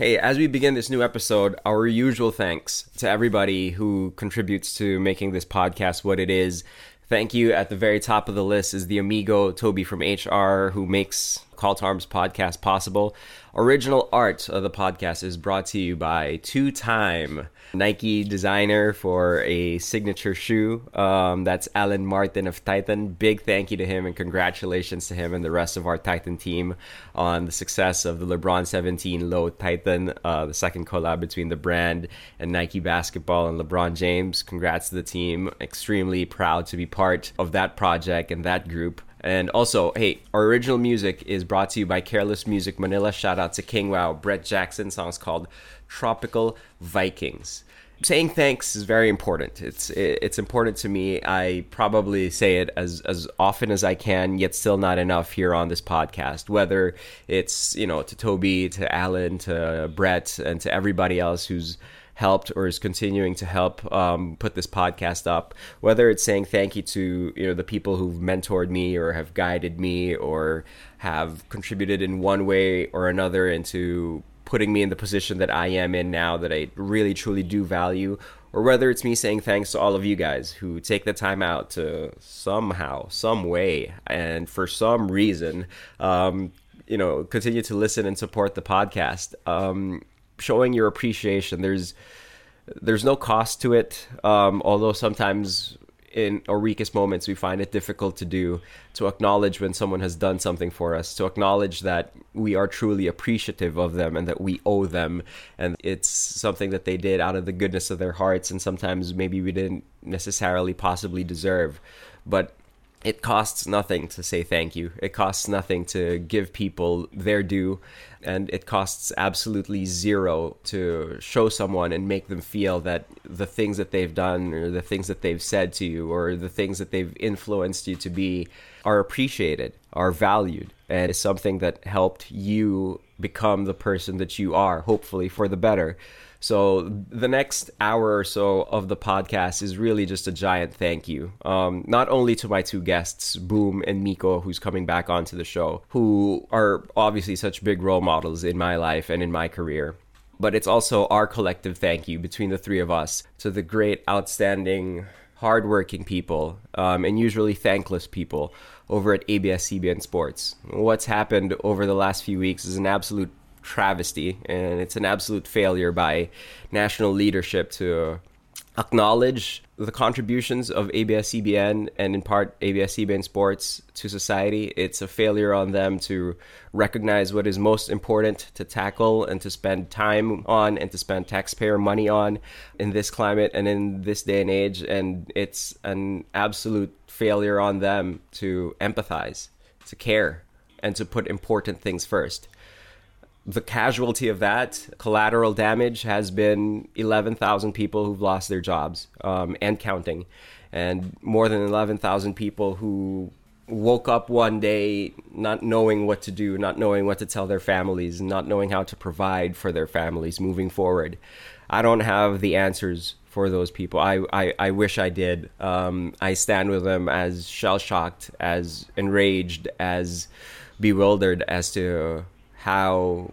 Hey, as we begin this new episode, our usual thanks to everybody who contributes to making this podcast what it is. Thank you at the very top of the list is the amigo Toby from HR who makes Call to Arms podcast possible. Original art of the podcast is brought to you by two time Nike designer for a signature shoe. Um, that's Alan Martin of Titan. Big thank you to him and congratulations to him and the rest of our Titan team on the success of the LeBron 17 Low Titan, uh, the second collab between the brand and Nike basketball and LeBron James. Congrats to the team. Extremely proud to be part of that project and that group. And also, hey, our original music is brought to you by Careless Music Manila. Shout out to King Wow, Brett Jackson. Song's called Tropical Vikings. Saying thanks is very important. It's it's important to me. I probably say it as as often as I can, yet still not enough here on this podcast. Whether it's you know to Toby, to Alan, to Brett, and to everybody else who's helped or is continuing to help um, put this podcast up whether it's saying thank you to you know the people who've mentored me or have guided me or have contributed in one way or another into putting me in the position that I am in now that I really truly do value or whether it's me saying thanks to all of you guys who take the time out to somehow, some way, and for some reason, um, you know, continue to listen and support the podcast. Um, showing your appreciation. There's there's no cost to it, um, although sometimes in our weakest moments we find it difficult to do to acknowledge when someone has done something for us to acknowledge that we are truly appreciative of them and that we owe them and it's something that they did out of the goodness of their hearts and sometimes maybe we didn't necessarily possibly deserve but it costs nothing to say thank you. It costs nothing to give people their due. And it costs absolutely zero to show someone and make them feel that the things that they've done or the things that they've said to you or the things that they've influenced you to be are appreciated, are valued, and is something that helped you become the person that you are, hopefully for the better. So the next hour or so of the podcast is really just a giant thank you. Um, not only to my two guests, Boom and Mico, who's coming back onto the show, who are obviously such big role models in my life and in my career. But it's also our collective thank you between the three of us to the great, outstanding, hardworking people, um, and usually thankless people over at ABS-CBN Sports. What's happened over the last few weeks is an absolute travesty and it's an absolute failure by national leadership to acknowledge the contributions of ABS-CBN and in part ABS-CBN Sports to society. It's a failure on them to recognize what is most important to tackle and to spend time on and to spend taxpayer money on in this climate and in this day and age. And it's an absolute failure on them to empathize, to care, and to put important things first the casualty of that collateral damage has been 11,000 people who've lost their jobs um, and counting, and more than 11,000 people who woke up one day not knowing what to do, not knowing what to tell their families, not knowing how to provide for their families moving forward. I don't have the answers for those people. I, I, I wish I did. Um, I stand with them as shell shocked, as enraged, as bewildered as to how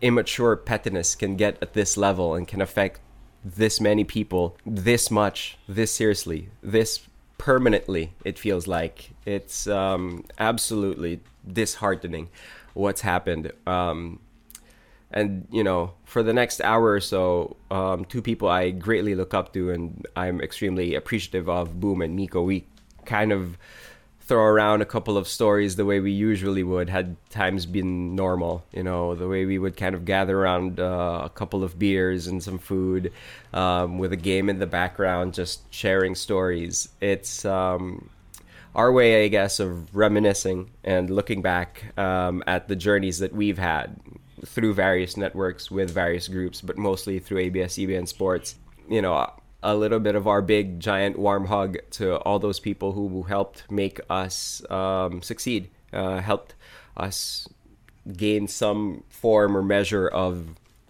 immature pettiness can get at this level and can affect this many people this much, this seriously, this permanently. It feels like it's um, absolutely disheartening what's happened. Um, and you know, for the next hour or so, um, two people I greatly look up to and I'm extremely appreciative of, Boom and Mico. We kind of throw around a couple of stories the way we usually would had times been normal you know the way we would kind of gather around uh, a couple of beers and some food um, with a game in the background just sharing stories. It's um, our way i guess of reminiscing and looking back um, at the journeys that we've had through various networks with various groups but mostly through ABS-CBN sports. You know a little bit of our big giant warm hug to all those people who helped make us um, succeed, uh, helped us gain some form or measure of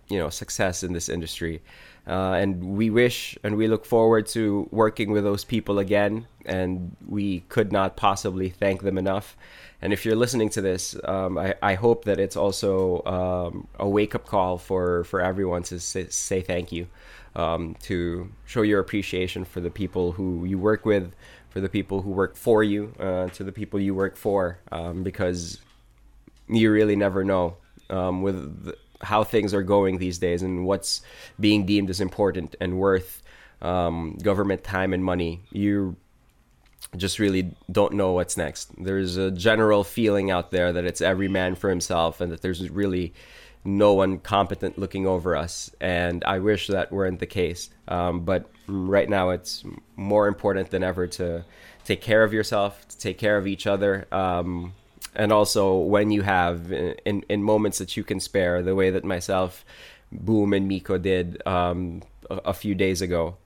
you know success in this industry. Uh, and we wish and we look forward to working with those people again. And we could not possibly thank them enough. And if you're listening to this, um, I, I, hope that it's also um, a wake up call for for everyone to say, say thank you, um, to show your appreciation for the people who you work with, for the people who work for you, uh, to the people you work for, um, because you really never know um, with the, how things are going these days and what's being deemed as important and worth um, government time and money. You just really don't know what's next. There's a general feeling out there that it's every man for himself and that there's really no one competent looking over us. And I wish that weren't the case. Um, but right now, it's more important than ever to take care of yourself, to take care of each other. Um, and also when you have in, in moments that you can spare, the way that myself, Boom, and Mico did um, a, a few days ago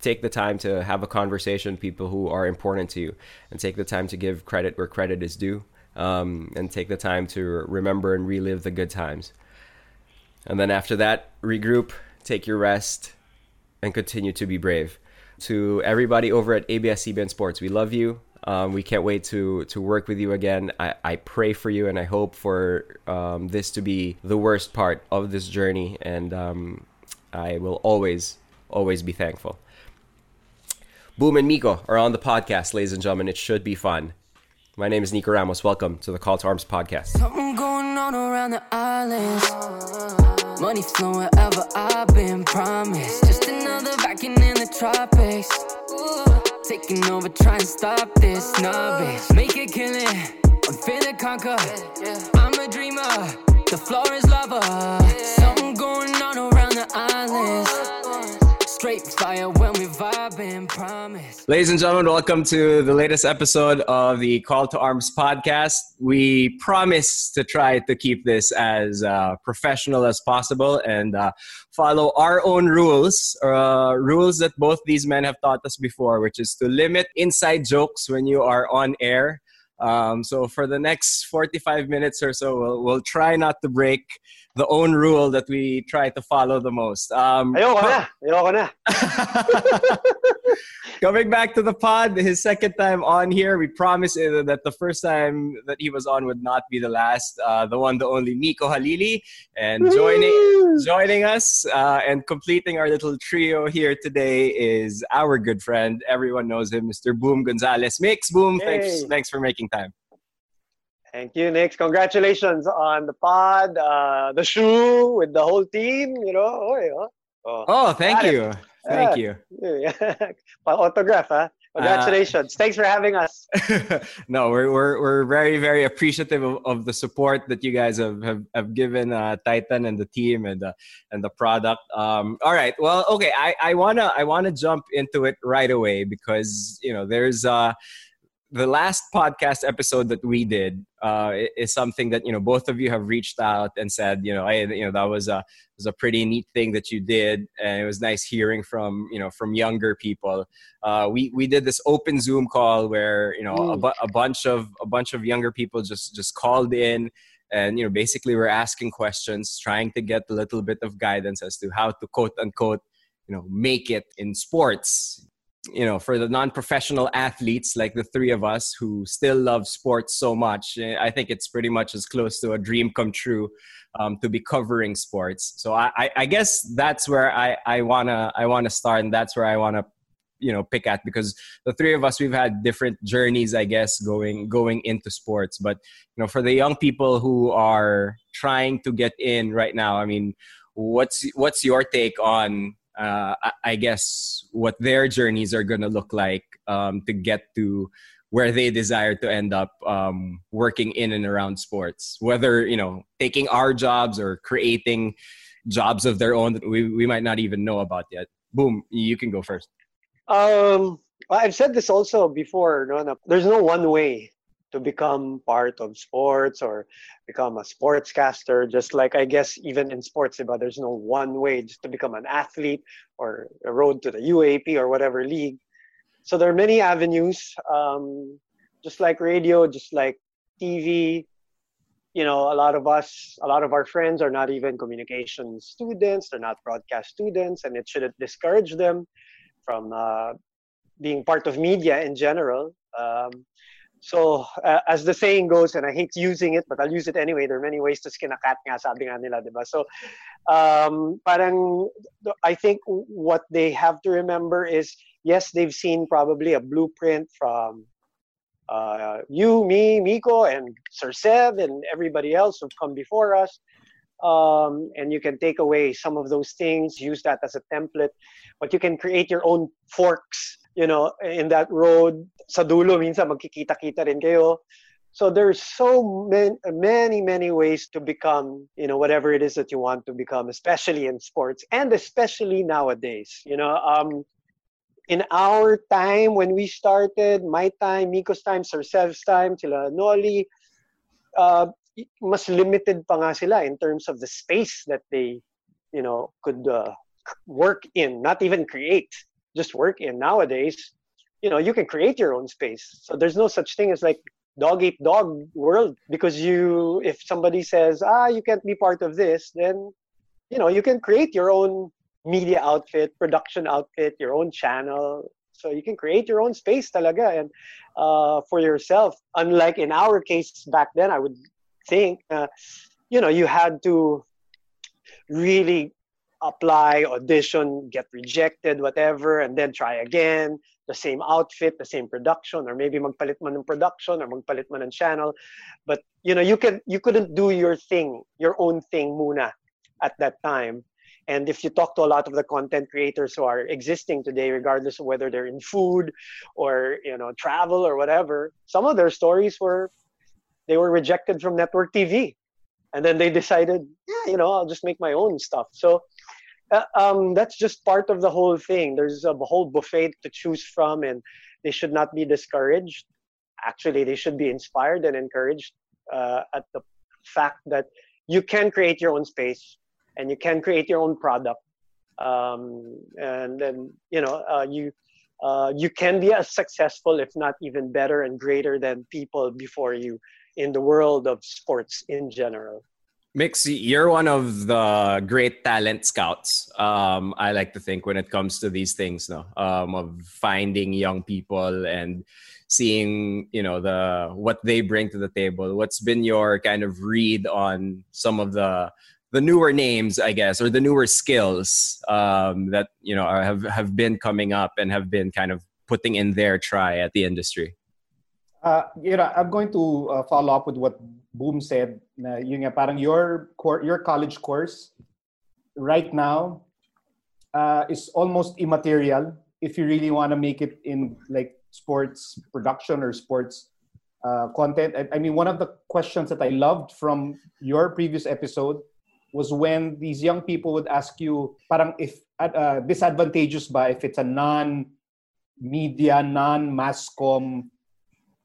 take the time to have a conversation with people who are important to you and take the time to give credit where credit is due um, and take the time to remember and relive the good times and then after that regroup take your rest and continue to be brave to everybody over at abs-cbn sports we love you um, we can't wait to to work with you again. I, I pray for you, and I hope for um, this to be the worst part of this journey. And um, I will always, always be thankful. Boom and Mico are on the podcast, ladies and gentlemen. It should be fun. My name is Nikko Ramos. Welcome to the Call to Arms podcast. Something going on around the islands. Money flowing wherever I've been promised. Just another vacuum in the tropics. Taking over, trying to stop this novice. Make it killing. I'm feeling conquer. I'm a dreamer. The floor is lava. Something going on around the islands. Ladies and gentlemen, welcome to the latest episode of the Call to Arms podcast. We promise to try to keep this as uh, professional as possible and uh, follow our own rules, uh, rules that both these men have taught us before, which is to limit inside jokes when you are on air. Um, so for the next 45 minutes or so, we'll, we'll try not to break the own rule that we try to follow the most. Um, Ayoko na. Ayoko na. Coming back to the pod, his second time on here. We promised that the first time that he was on would not be the last. Uh, the one, the only Mico Halili, and joining joining us uh, and completing our little trio here today is our good friend. Everyone knows him, Mr. Boom Gonzalez. Mix Boom, hey. thanks thanks for making time. Thank you, Nick. Congratulations on the pod, uh, the shoe with the whole team. You know, oh, oh, oh thank you, it. thank yeah. you. autograph, huh? Congratulations! Uh, Thanks for having us. no, we're, we're we're very very appreciative of, of the support that you guys have have, have given uh, Titan and the team and the and the product. Um, all right, well, okay, I, I wanna I wanna jump into it right away because you know there's uh the last podcast episode that we did uh, is something that you know both of you have reached out and said you know hey you know that was a was a pretty neat thing that you did and it was nice hearing from you know from younger people. Uh, we we did this open zoom call where you know a, bu- a bunch of a bunch of younger people just just called in and you know basically we're asking questions trying to get a little bit of guidance as to how to quote unquote you know make it in sports you know for the non-professional athletes like the three of us who still love sports so much eh, i think it's pretty much as close to a dream come true um, to be covering sports. So I, I guess that's where i, I wanna i wanna start and that's where i wanna you know pick at because the three of us we've had different journeys i guess going going into sports. But you know for the young people who are trying to get in right now i mean what's what's your take on uh, I guess what their journeys are going to look like um, to get to where they desire to end up um, working in and around sports. Whether you know taking our jobs or creating jobs of their own that we, we might not even know about yet. Boom you can go first. Um i've said this also before no, no there's no one way to become part of sports or become a sportscaster just like i guess even in sports but there's no one way just to become an athlete or a road to the UAAP or whatever league. So there are many avenues um, just like radio just like tv you know a lot of us a lot of our friends are not even communication students they're not broadcast students and it shouldn't discourage them from uh, being part of media in general. Um, So, uh, as the saying goes, and I hate using it, but I'll use it anyway. There are many ways to skin a cat nga, sabi nga nila, diba? So, um, parang, I think what they have to remember is, yes, they've seen probably a blueprint from uh, you, me, Mico, and Sir Sev, and everybody else who've come before us. Um, and you can take away some of those things, use that as a template, but you can create your own forks, you know, in that road. Sa dulo, minsan magkikita-kita rin kayo. So there's so many, many, many ways to become, you know, whatever it is that you want to become, especially in sports and especially nowadays. You know, um, in our time when we started, my time, Mico's time, Sir Sev's time, sila Noli, uh, mas limited pa nga sila in terms of the space that they, you know, could uh, work in, not even create, just work in. Nowadays, you know, you can create your own space. So there's no such thing as like dog eat dog world because you, if somebody says, ah, you can't be part of this, then, you know, you can create your own media outfit, production outfit, your own channel. So you can create your own space talaga and uh, for yourself. Unlike in our case back then, I would think, uh, you know, you had to really apply, audition, get rejected, whatever, and then try again. The same outfit, the same production, or maybe magpalit man ng production or magpalit man ng channel. But you know, you can you couldn't do your thing, your own thing muna at that time. And if you talk to a lot of the content creators who are existing today, regardless of whether they're in food or you know travel or whatever, some of their stories were they were rejected from network TV, and then they decided, yeah, you know, I'll just make my own stuff. So uh, um, that's just part of the whole thing. There's a whole buffet to choose from, and they should not be discouraged. Actually, they should be inspired and encouraged uh, at the fact that you can create your own space and you can create your own product um, and then you know uh, you uh, you can be as successful if not even better and greater than people before you in the world of sports in general Mix, you're one of the great talent scouts. Um, I like to think when it comes to these things, no, um, of finding young people and seeing, you know, the what they bring to the table. What's been your kind of read on some of the the newer names, I guess, or the newer skills um, that you know have have been coming up and have been kind of putting in their try at the industry. Uh, you know, I'm going to uh, follow up with what Boom said. Na yun nga, parang your your college course right now uh, is almost immaterial if you really want to make it in like sports production or sports uh, content. I, I mean, one of the questions that I loved from your previous episode was when these young people would ask you, parang if uh, disadvantageous ba if it's a non-media, non-mass com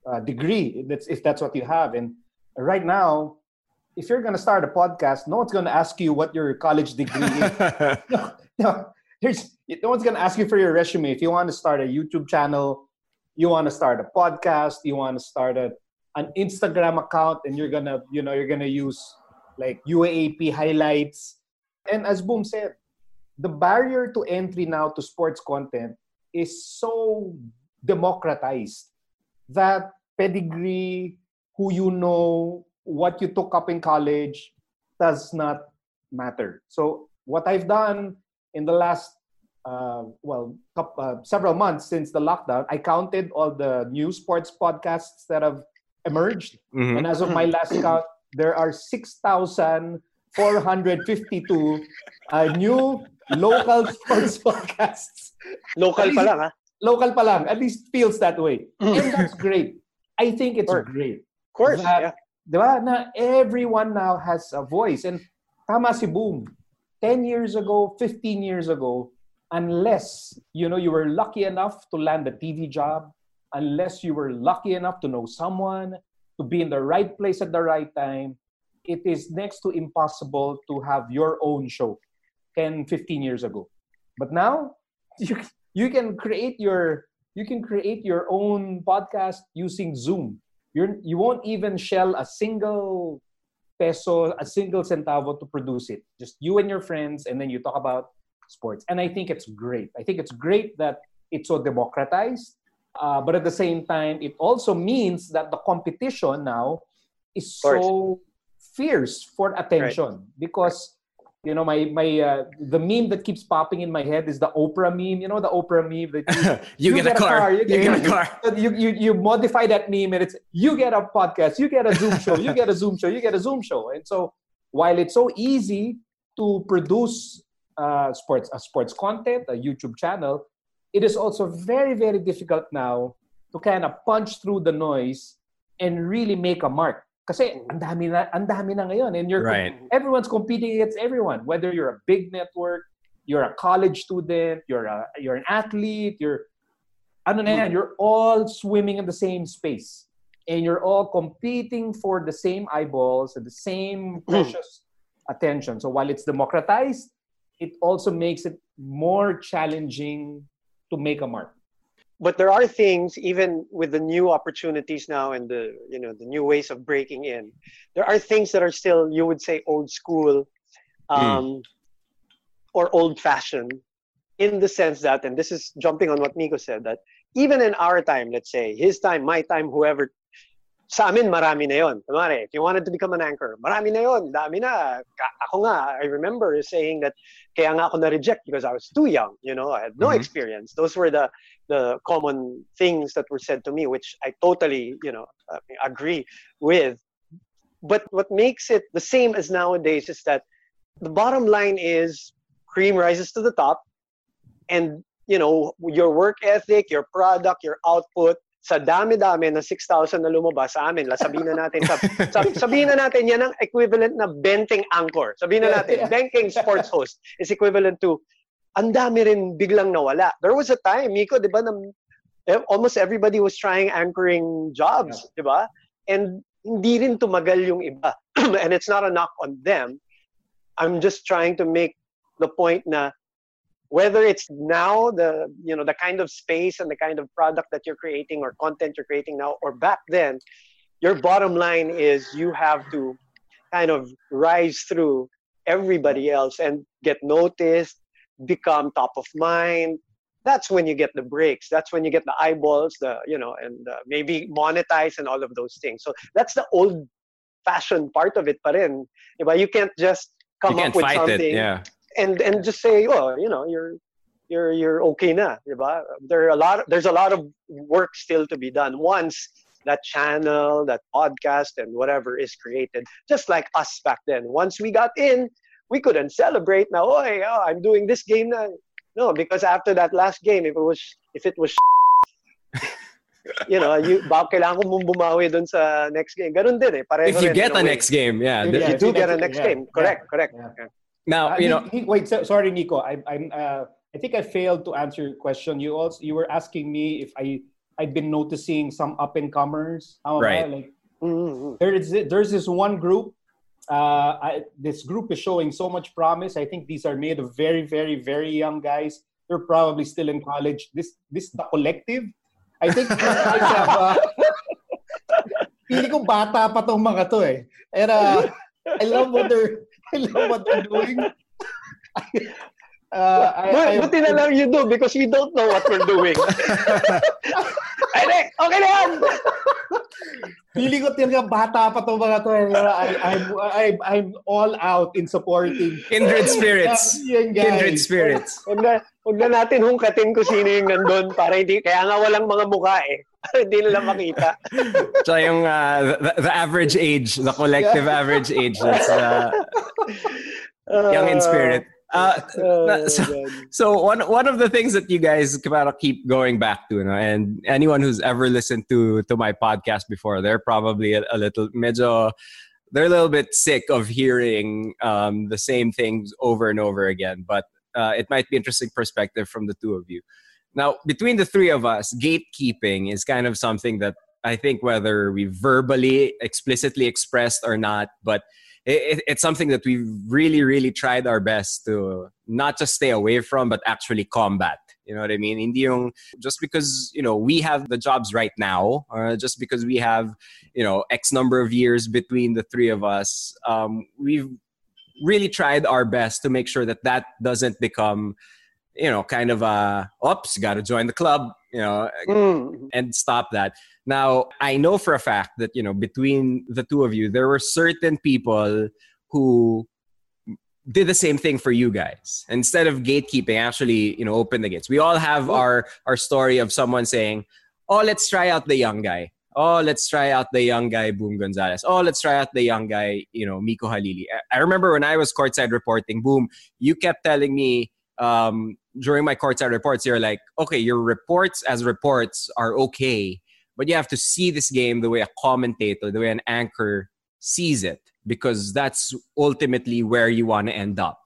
uh, degree, that's, if that's what you have. And right now, if you're going to start a podcast, no one's going to ask you what your college degree is. no, no, there's, no one's going to ask you for your resume. If you want to start a YouTube channel, you want to start a podcast, you want to start a, an Instagram account, and you're gonna, you know, you're gonna use like UAAP highlights. And as Boom said, the barrier to entry now to sports content is so democratized that pedigree, who you know, what you took up in college does not matter. So what I've done in the last uh, well uh, several months since the lockdown, I counted all the new sports podcasts that have emerged, mm-hmm. and as of my last count, there are 6,452 uh, new local sports podcasts. Local least, pa lang, ha? Local pa lang. At least feels that way. And that's great. I think it's great. Of course, that, yeah. Diba, na everyone now has a voice. And tama si Boom. 10 years ago, 15 years ago, unless you know you were lucky enough to land a TV job, unless you were lucky enough to know someone, to be in the right place at the right time, it is next to impossible to have your own show 10, 15 years ago. But now you, you can create your you can create your own podcast using Zoom. You're, you won't even shell a single peso, a single centavo to produce it. Just you and your friends, and then you talk about sports. And I think it's great. I think it's great that it's so democratized Uh, but at the same time, it also means that the competition now is so fierce for attention right. because you know my my uh, the meme that keeps popping in my head is the Oprah meme. You know the Oprah meme that you, you, get, get, a, car, car you, get, you get a car. You, you you modify that meme and it's you get a podcast, you get a Zoom show, you get a Zoom show, you get a Zoom show. And so while it's so easy to produce uh, sports a sports content, a YouTube channel, it is also very very difficult now to kind of punch through the noise and really make a mark Kasi mm. ang dami na, ang dami na ngayon. And you're, right. everyone's competing against everyone. Whether you're a big network, you're a college student, you're a, you're an athlete, you're, ano na yan, mm. you're all swimming in the same space. And you're all competing for the same eyeballs and the same mm. precious attention. So while it's democratized, it also makes it more challenging to make a mark but there are things even with the new opportunities now and the you know the new ways of breaking in there are things that are still you would say old school hmm. um, mm. or old fashioned in the sense that and this is jumping on what Nikko said that even in our time let's say his time my time whoever sa amin marami na yon. Kumari, if you wanted to become an anchor, marami na yon. Dami na. Ka- Ako nga, I remember saying that kaya nga ako na-reject because I was too young. You know, I had no mm-hmm. experience. Those were the the common things that were said to me, which I totally, you know, uh, agree with. But what makes it the same as nowadays is that the bottom line is cream rises to the top and you know your work ethic your product your output sa dami-dami ng 6,000 na lumabas sa amin, sabihin na natin, sab, sab, sabihin na natin, yan ang equivalent na benting anchor. Sabihin na natin, banking sports host is equivalent to, ang dami rin biglang nawala. There was a time, Miko, di ba, na, almost everybody was trying anchoring jobs, yeah. di ba? And hindi rin tumagal yung iba. and it's not a knock on them. I'm just trying to make the point na whether it's now the you know the kind of space and the kind of product that you're creating or content you're creating now or back then your bottom line is you have to kind of rise through everybody else and get noticed become top of mind. That's when you get the breaks. That's when you get the eyeballs the you know and uh, maybe monetize and all of those things. So that's the old fashioned part of it but in you can't just come up with something it, yeah and and just say, oh, you know, you're you're you're okay na, diba? There are a lot. There's a lot of work still to be done once that channel, that podcast, and whatever is created. Just like us back then. Once we got in, we couldn't celebrate. Now, oh, hey, oh I'm doing this game now. No, because after that last game, if it was if it was you know, you ba kailangan mong bumawi doon sa next game. Ganun din eh. Pareho if you rin, get a next game, yeah. If you do get a next yeah, game. Correct, yeah, correct. Yeah. Now, uh, you know. He, wait, so, sorry, Nikko. I, I'm. Uh, I think I failed to answer your question. You also you were asking me if I I've been noticing some up and comers. Right. Like mm-hmm. there is there's this one group. Uh, I, this group is showing so much promise. I think these are made of very, very, very young guys. They're probably still in college. This this the collective. I think I have. Uh, Pili ko bata pa tong mga to eh. And uh, I love what they're I love what they're doing. Uh, I, but, I, buti na lang you do because we don't know what we're doing. Ay, okay na yan! Pili ko talaga bata pa to mga to. Eh. I, I'm, I'm, I'm all out in supporting. Kindred spirits. Yan, Kindred spirits. Huwag na, huwag na natin hungkatin kung sino yung nandun para hindi, kaya nga walang mga mukha eh. hindi nila makita. so yung uh, the, the average age, the collective average age, that's uh, young in spirit. Uh, oh, so, so one one of the things that you guys keep going back to, you know, and anyone who's ever listened to to my podcast before, they're probably a, a little medyo, they're a little bit sick of hearing um, the same things over and over again. But uh, it might be interesting perspective from the two of you. Now, between the three of us, gatekeeping is kind of something that I think whether we verbally explicitly expressed or not, but it, it's something that we've really, really tried our best to not just stay away from, but actually combat. You know what I mean? Hindi yung just because you know we have the jobs right now, or just because we have you know X number of years between the three of us, um, we've really tried our best to make sure that that doesn't become you know kind of a oops got to join the club you know, Mm. and stop that. Now, I know for a fact that, you know, between the two of you, there were certain people who did the same thing for you guys. Instead of gatekeeping, actually, you know, open the gates. We all have our our story of someone saying, "Oh, let's try out the young guy. Oh, let's try out the young guy, Boom Gonzalez. Oh, let's try out the young guy, you know, Mico Halili." I- I remember when I was courtside reporting, Boom, you kept telling me um, during my courtside reports, you're like, "Okay, your reports as reports are okay, but you have to see this game the way a commentator, the way an anchor sees it, because that's ultimately where you want to end up."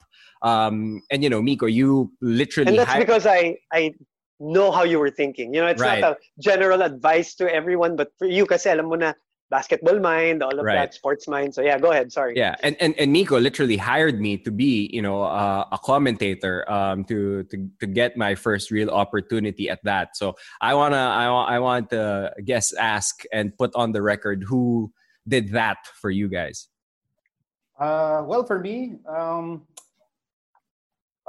Um, and you know, Mico, you literally And that's hi- because I I know how you were thinking. You know, it's Right. not a general advice to everyone, but for you, kasi alam mo na basketball mind, all of Right. that, sports mind. So yeah, go ahead. Sorry. Yeah, and, and and Nico literally hired me to be, you know, uh, a commentator um, to, to to get my first real opportunity at that. So I wanna I want I want to guess ask and put on the record who did that for you guys. Uh, well, for me, um,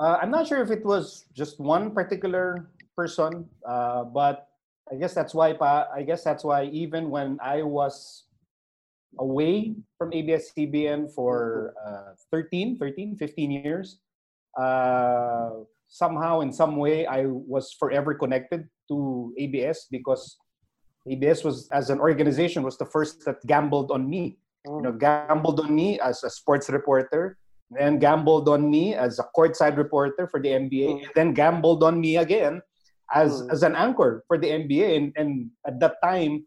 uh, I'm not sure if it was just one particular person, uh, but I guess that's why. Pa, I guess that's why even when I was away from ABS-CBN for uh, 13, 13, 15 years, uh, somehow in some way I was forever connected to ABS because ABS was as an organization was the first that gambled on me you know, gambled on me as a sports reporter, then gambled on me as a courtside reporter for the NBA, Mm. and then gambled on me again as Mm. as an anchor for the NBA. And, and at that time,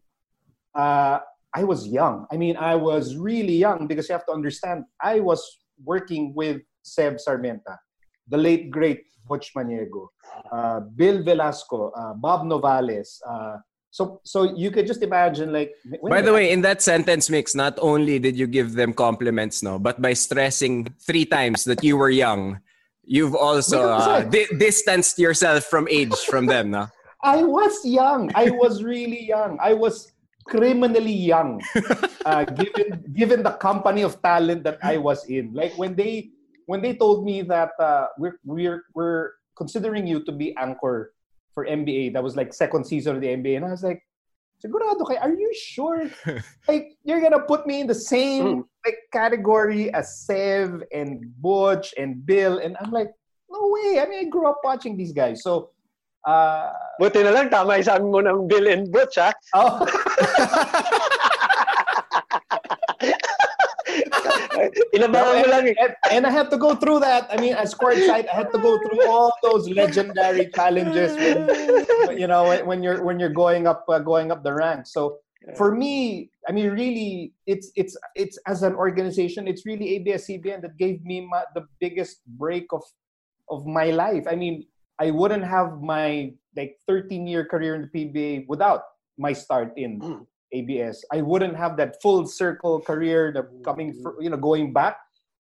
uh, I was young. I mean, I was really young because you have to understand, I was working with Sev Sarmenta, the late great Butch Maniego, uh, Bill Velasco, uh, Bob Novales. Uh, so, so you could just imagine, like. By the you- way, in that sentence mix, not only did you give them compliments, no, but by stressing three times that you were young, you've also uh, di- distanced yourself from age from them, no? I was young. I was really young. I was criminally young, uh, given given the company of talent that I was in. Like when they when they told me that uh, we're we're we're considering you to be anchor for NBA. That was like second season of the NBA, and I was like, "Sigurado kay? Are you sure? like you're gonna put me in the same like category as Sev and Butch and Bill?" And I'm like, "No way! I mean, I grew up watching these guys, so." Uh, Buti na lang, tama yung sabi mo ng Bill and Butch, ha? Oh. Inabangan mo lang eh. and, and I had to go through that. I mean, as courtside, I had to go through all those legendary challenges. When, you know, when, when you're when you're going up uh, going up the ranks. So for me, I mean, really, it's it's it's as an organization, it's really ABS-CBN that gave me my, the biggest break of of my life. I mean, I wouldn't have my like 13 year career in the PBA without my start in Mm. ABS. I wouldn't have that full circle career coming for, you know going back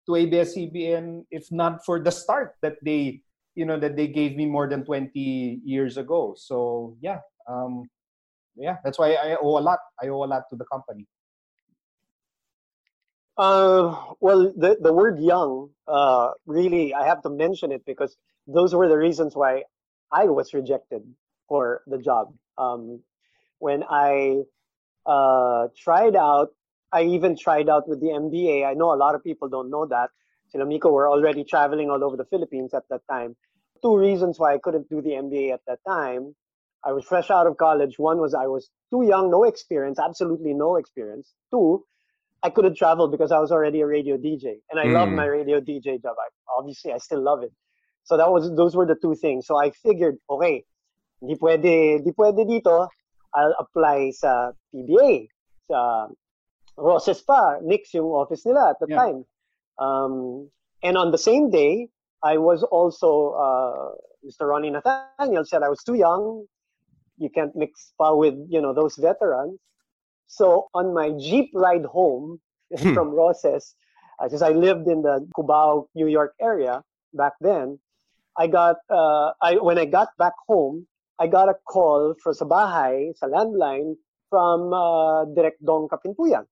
to ABS CBN if not for the start that they you know that they gave me more than 20 years ago. So yeah, um, yeah, that's why I owe a lot. I owe a lot to the company. Uh, well, the, the word young, uh, really, I have to mention it because those were the reasons why I was rejected for the job. Um, when I uh, tried out, I even tried out with the MBA. I know a lot of people don't know that. Sila Mico were already traveling all over the Philippines at that time. Two reasons why I couldn't do the MBA at that time. I was fresh out of college. One was I was too young, no experience, absolutely no experience. Two, I couldn't travel because I was already a radio DJ, and I love Mm. my radio DJ job. I, obviously, I still love it. So that was those were the two things. So I figured, okay, di pwede, di pwede dito. I'll apply sa PBA, sa Roses pa, Knicks yung office nila at the Yeah. time. Um, and on the same day, I was also uh, Mr. Ronnie Nathaniel said I was too young. You can't mix pa with you know those veterans. So on my jeep ride home Hmm. from Roses, uh, since I lived in the Cubao, New York area back then, I got uh, I when I got back home, I got a call from sa bahay, sa landline from uh, Direct Dong Kapinpuyan,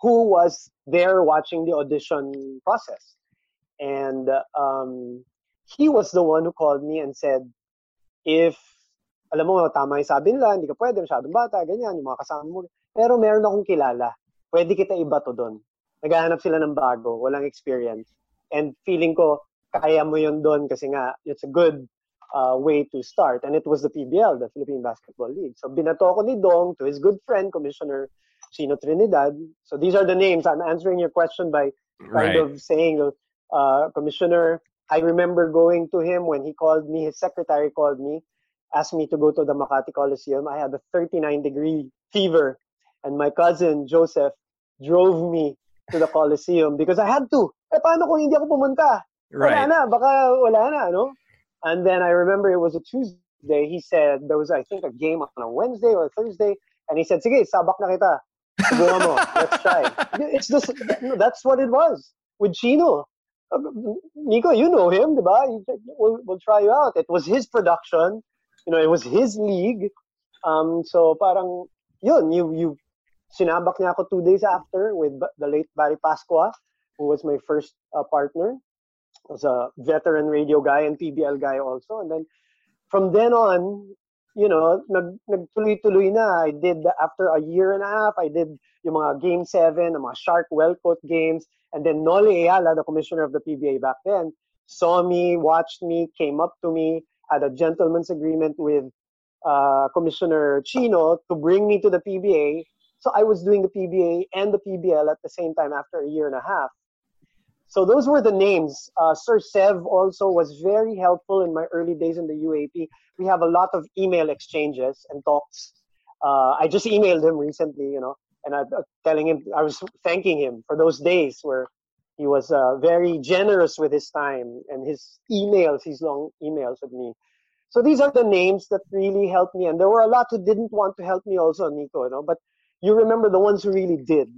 who was there watching the audition process, and um, he was the one who called me and said, if alam mo, tama yung sabi nila, hindi ka pwede, masyadong bata, ganyan, yung mga kasama mo. Pero meron akong kilala. Pwede kita iba to doon. Naghahanap sila ng bago, walang experience. And feeling ko, kaya mo yun doon kasi nga, it's a good uh, way to start. And it was the PBL, the Philippine Basketball League. So binato ko ni Dong to his good friend, Commissioner Chino Trinidad. So these are the names. I'm answering your question by kind Right. of saying, uh, Commissioner, I remember going to him when he called me, his secretary called me, asked me to go to the Makati Coliseum. I had a 39 degree fever, and my cousin Joseph drove me to the Coliseum because I had to. Eh, paano kung hindi ako pumunta? Wala Right. na, baka wala na, no? And then I remember it was a Tuesday. He said there was, I think, a game on a Wednesday or a Thursday, and he said, "Sige, sabak na kita. Subukan mo. Let's try." It's just that's what it was with Chino. Uh, Nico, you know him, diba? We'll, we'll try you out. It was his production. You know, it was his league. Um, so parang, yun, you, you, sinabak niya ako two days after with the late Barry Pascua, who was my first uh, partner. Was a veteran radio guy and PBL guy also. And then from then on, you know, nag, nagtuloy-tuloy na. I did, after a year and a half, I did yung mga Game 7, the mga Shark Welcoat games. And then Noli Eala, the commissioner of the PBA back then, saw me, watched me, came up to me, had a gentleman's agreement with uh, Commissioner Chino to bring me to the PBA. So I was doing the PBA and the PBL at the same time after a year and a half. So those were the names. Uh, Sir Sev also was very helpful in my early days in the UAAP. We have a lot of email exchanges and talks. Uh, I just emailed him recently, you know, and I uh, telling him I was thanking him for those days where he was uh, very generous with his time and his emails, his long emails with me. So these are the names that really helped me, and there were a lot who didn't want to help me also, Nikko. You know, but you remember the ones who really did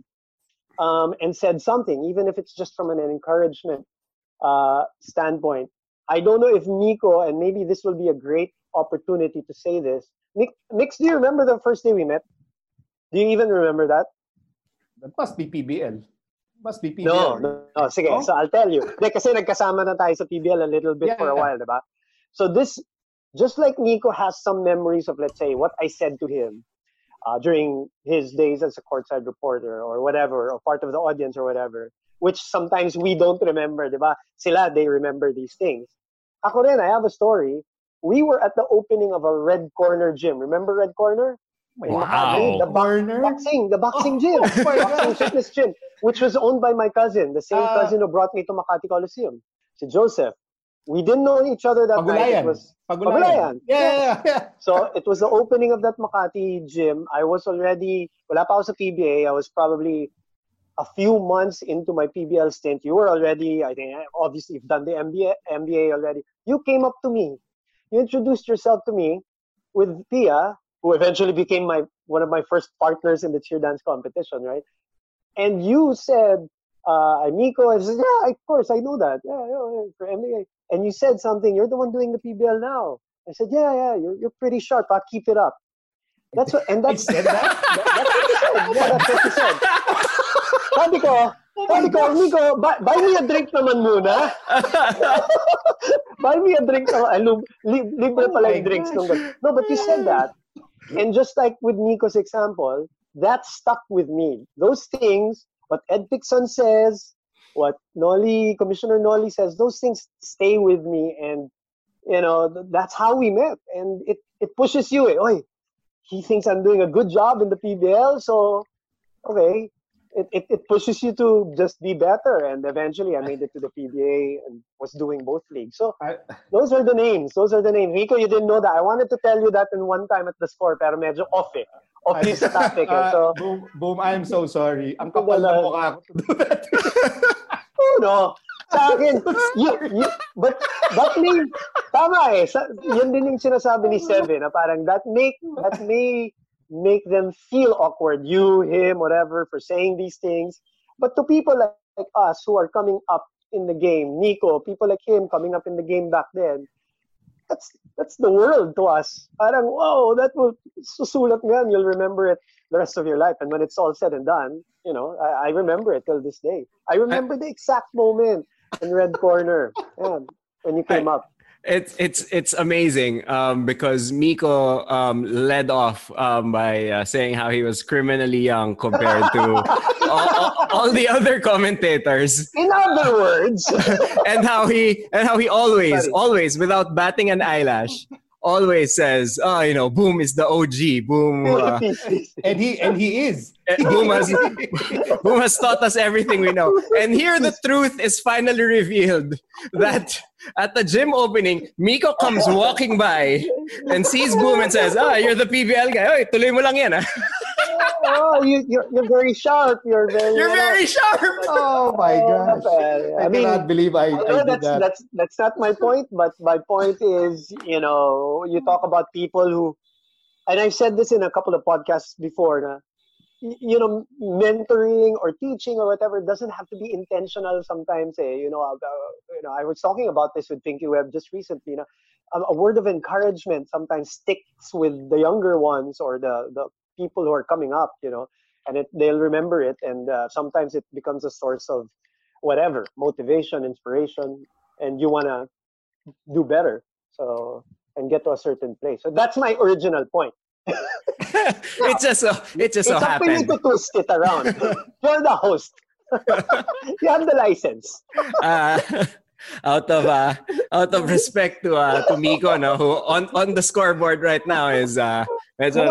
um, and said something, even if it's just from an encouragement uh, standpoint. I don't know if Nikko, and maybe this will be a great opportunity to say this. Nick, Nix, do you remember the first day we met? Do you even remember that? That must be PBL. Must be PBL. No, no, no. Sige, Oh? so I'll tell you. Hindi, kasi nagkasama na tayo sa PBL a little bit Yeah, for a yeah. while, diba? So this, just like Nikko has some memories of, let's say, what I said to him uh, during his days as a courtside reporter or whatever, or part of the audience or whatever, which sometimes we don't remember, diba? Sila, they remember these things. Ako rin, I have a story. We were at the opening of a Red Corner gym. Remember Red Corner? Wow. Makati, the bo- Corner? boxing, the boxing gym, Oh boxing fitness gym, which was owned by my cousin, the same Ah. cousin who brought me to Makati Coliseum, si Joseph. We didn't know each other that night. It Pagulayan. was Pagulayan. Pagulayan. Yeah, yeah, yeah. so it was the opening of that Makati gym. I was already wala pa ako sa PBA. I was probably a few months into my PBL stint. You were already, I think, obviously you've done the MBA, MBA already. You came up to me. You introduced yourself to me with Pia, who eventually became my one of my first partners in the cheer dance competition, right? And you said, uh, I Nikko, I said, yeah, of course, I know that. Yeah, yeah, for MBA. And you said something, you're the one doing the PBL now. I said, yeah, yeah, you're, you're pretty sharp. I'll keep it up. That's what, and that's, said that? that- that's what you said. Yeah, that's what you said. Sabi ko, sabi ko, Nikko, buy, buy me a drink naman muna. buy me a drink naman. Ay, li- libre Oh pala yung drinks nung No, but you said that. And just like with Nikko's example, that stuck with me. Those things, what Ed Picson says, what Nolly, Commissioner Nolly says, those things stay with me. And, you know, that's how we met. And it, it pushes you. Oy, he thinks I'm doing a good job in the PBL. So, okay, it, it, it pushes you to just be better. And eventually I made it to the PBA and was doing both leagues. So I- those are the names. Those are the names. Rico, you didn't know that. I wanted to tell you that in one time at the score, pero medyo off eh. Off yung sa topic eh. Ah, So, boom, boom, I'm so sorry. Ang kapal ng mukha ko to do that. oh no. Sa akin, you, you, but that may, tama eh. Sa, yun din yung sinasabi ni Seven, na parang that make, that may make them feel awkward, you, him, whatever, for saying these things. But to people like, like us who are coming up in the game, Nikko, people like him coming up in the game back then, that's that's the world to us. Parang, whoa, that will susulat nga, and you'll remember it the rest of your life. And when it's all said and done, you know, I, I remember it till this day. I remember the exact moment in Red Corner yeah, when you came up. It's it's it's amazing um, because Mico um, led off um, by uh, saying how he was criminally young compared to all, all, all, the other commentators. In other words, and how he and how he always Sorry. always without batting an eyelash always says, "Oh, you know, Boom is the OG. Boom." Uh, and he and he is. Boom has Boom has taught us everything we know. And here the truth is finally revealed that at the gym opening, Mico comes walking by and sees Boom and says, "Ah, you're the PBL guy. Oy, tuloy mo lang yan, ah." Oh, you, you're, you're very sharp. You're very. You're very sharp. Oh my gosh! I, I mean, cannot believe I, I, I that's, that. That's that's not my point. But my point is, you know, you talk about people who, and I've said this in a couple of podcasts before. Na, you know, mentoring or teaching or whatever doesn't have to be intentional. Sometimes, eh, you know, uh, you know, I was talking about this with Pinky Webb just recently. You know, a, a word of encouragement sometimes sticks with the younger ones or the the people who are coming up, you know, and it, they'll remember it. And uh, sometimes it becomes a source of whatever motivation, inspiration, and you want to do better. So and get to a certain place. So that's my original point. now, it just so it just so happened. It's to twist it around. You're the host. you have the license. uh, out of uh, out of respect to uh, to Mico, no, who on on the scoreboard right now is uh, medyo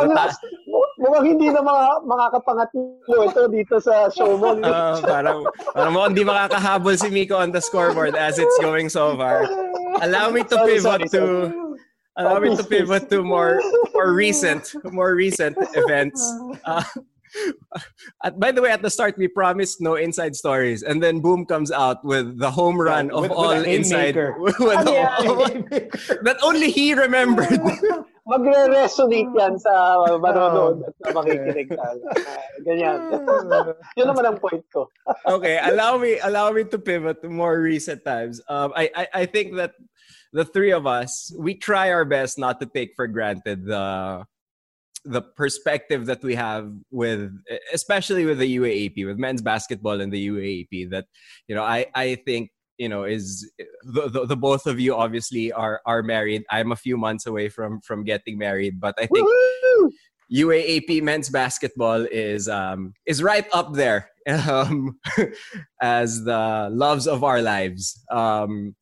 Mukhang hindi na mga makakapangatlo ito dito sa show mo. Uh, parang, parang mukhang hindi makakahabol si Miko on the scoreboard as it's going so far. Allow me to sorry, pivot sorry, to sorry. allow me to pivot to more more recent more recent events. Uh, at, by the way, at the start, we promised no inside stories, and then Boom comes out with the home run yeah, with, of all inside. With, with yeah, all, that only he remembered. magre-resonate yan sa manonood at makikinig sa ganyan. Yun naman ang point ko. okay, allow me allow me to pivot to more recent times. Um, I, I I think that the three of us we try our best not to take for granted the the perspective that we have with especially with the UAAP with men's basketball and the UAAP that you know I I think you know is the, the, the, both of you obviously are are married i'm a few months away from from getting married but i think Woo-hoo! uaap men's basketball is um is right up there um as the loves of our lives um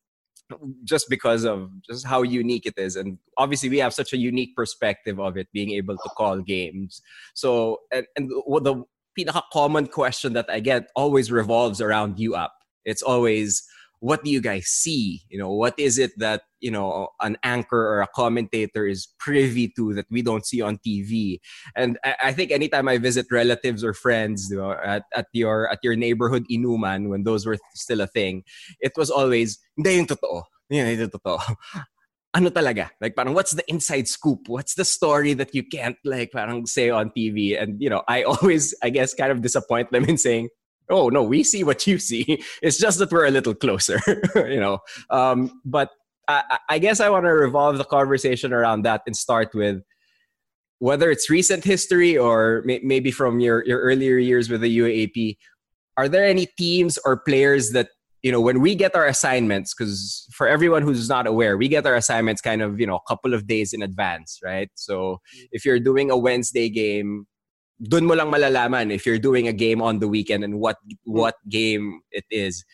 just because of just how unique it is. And obviously we have such a unique perspective of it being able to call games. So and, and the pinaka common question that i get always revolves around you up. It's always what do you guys see? You know what is it that you know an anchor or a commentator is privy to that we don't see on tv and i, I think anytime i visit relatives or friends you know, at, at your at your neighborhood inuman when those were still a thing it was always hindi yung totoo. Hindi yung totoo. Ano talaga? Like parang what's the inside scoop? What's the story that you can't like parang say on tv and you know i always i guess kind of disappoint them in saying oh no we see what you see. It's just that we're a little closer you know. Um, but I, I guess i want to revolve the conversation around that and start with whether it's recent history or may, maybe from your, your earlier years with the UAAP are there any teams or players that you know when we get our assignments because for everyone who's not aware we get our assignments kind of you know a couple of days in advance right? So if you're doing a wednesday game dun mo lang malalaman if you're doing a game on the weekend and what what game it is.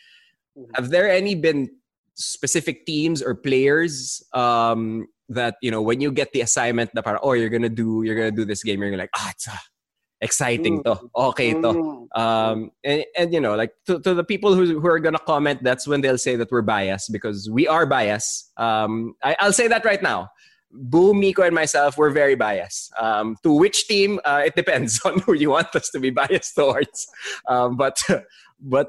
Mm-hmm. Have there any been specific teams or players um, that you know when you get the assignment that oh you're gonna do you're gonna do this game you're gonna like ah it's uh, exciting to mm. okay to mm. um, and, and you know like to, to the people who, who are gonna comment that's when they'll say that we're biased because we are biased um, I, I'll say that right now Boom, Mico, and myself, we're very biased. Um, to which team, uh, it depends on who you want us to be biased towards. Um, but, but,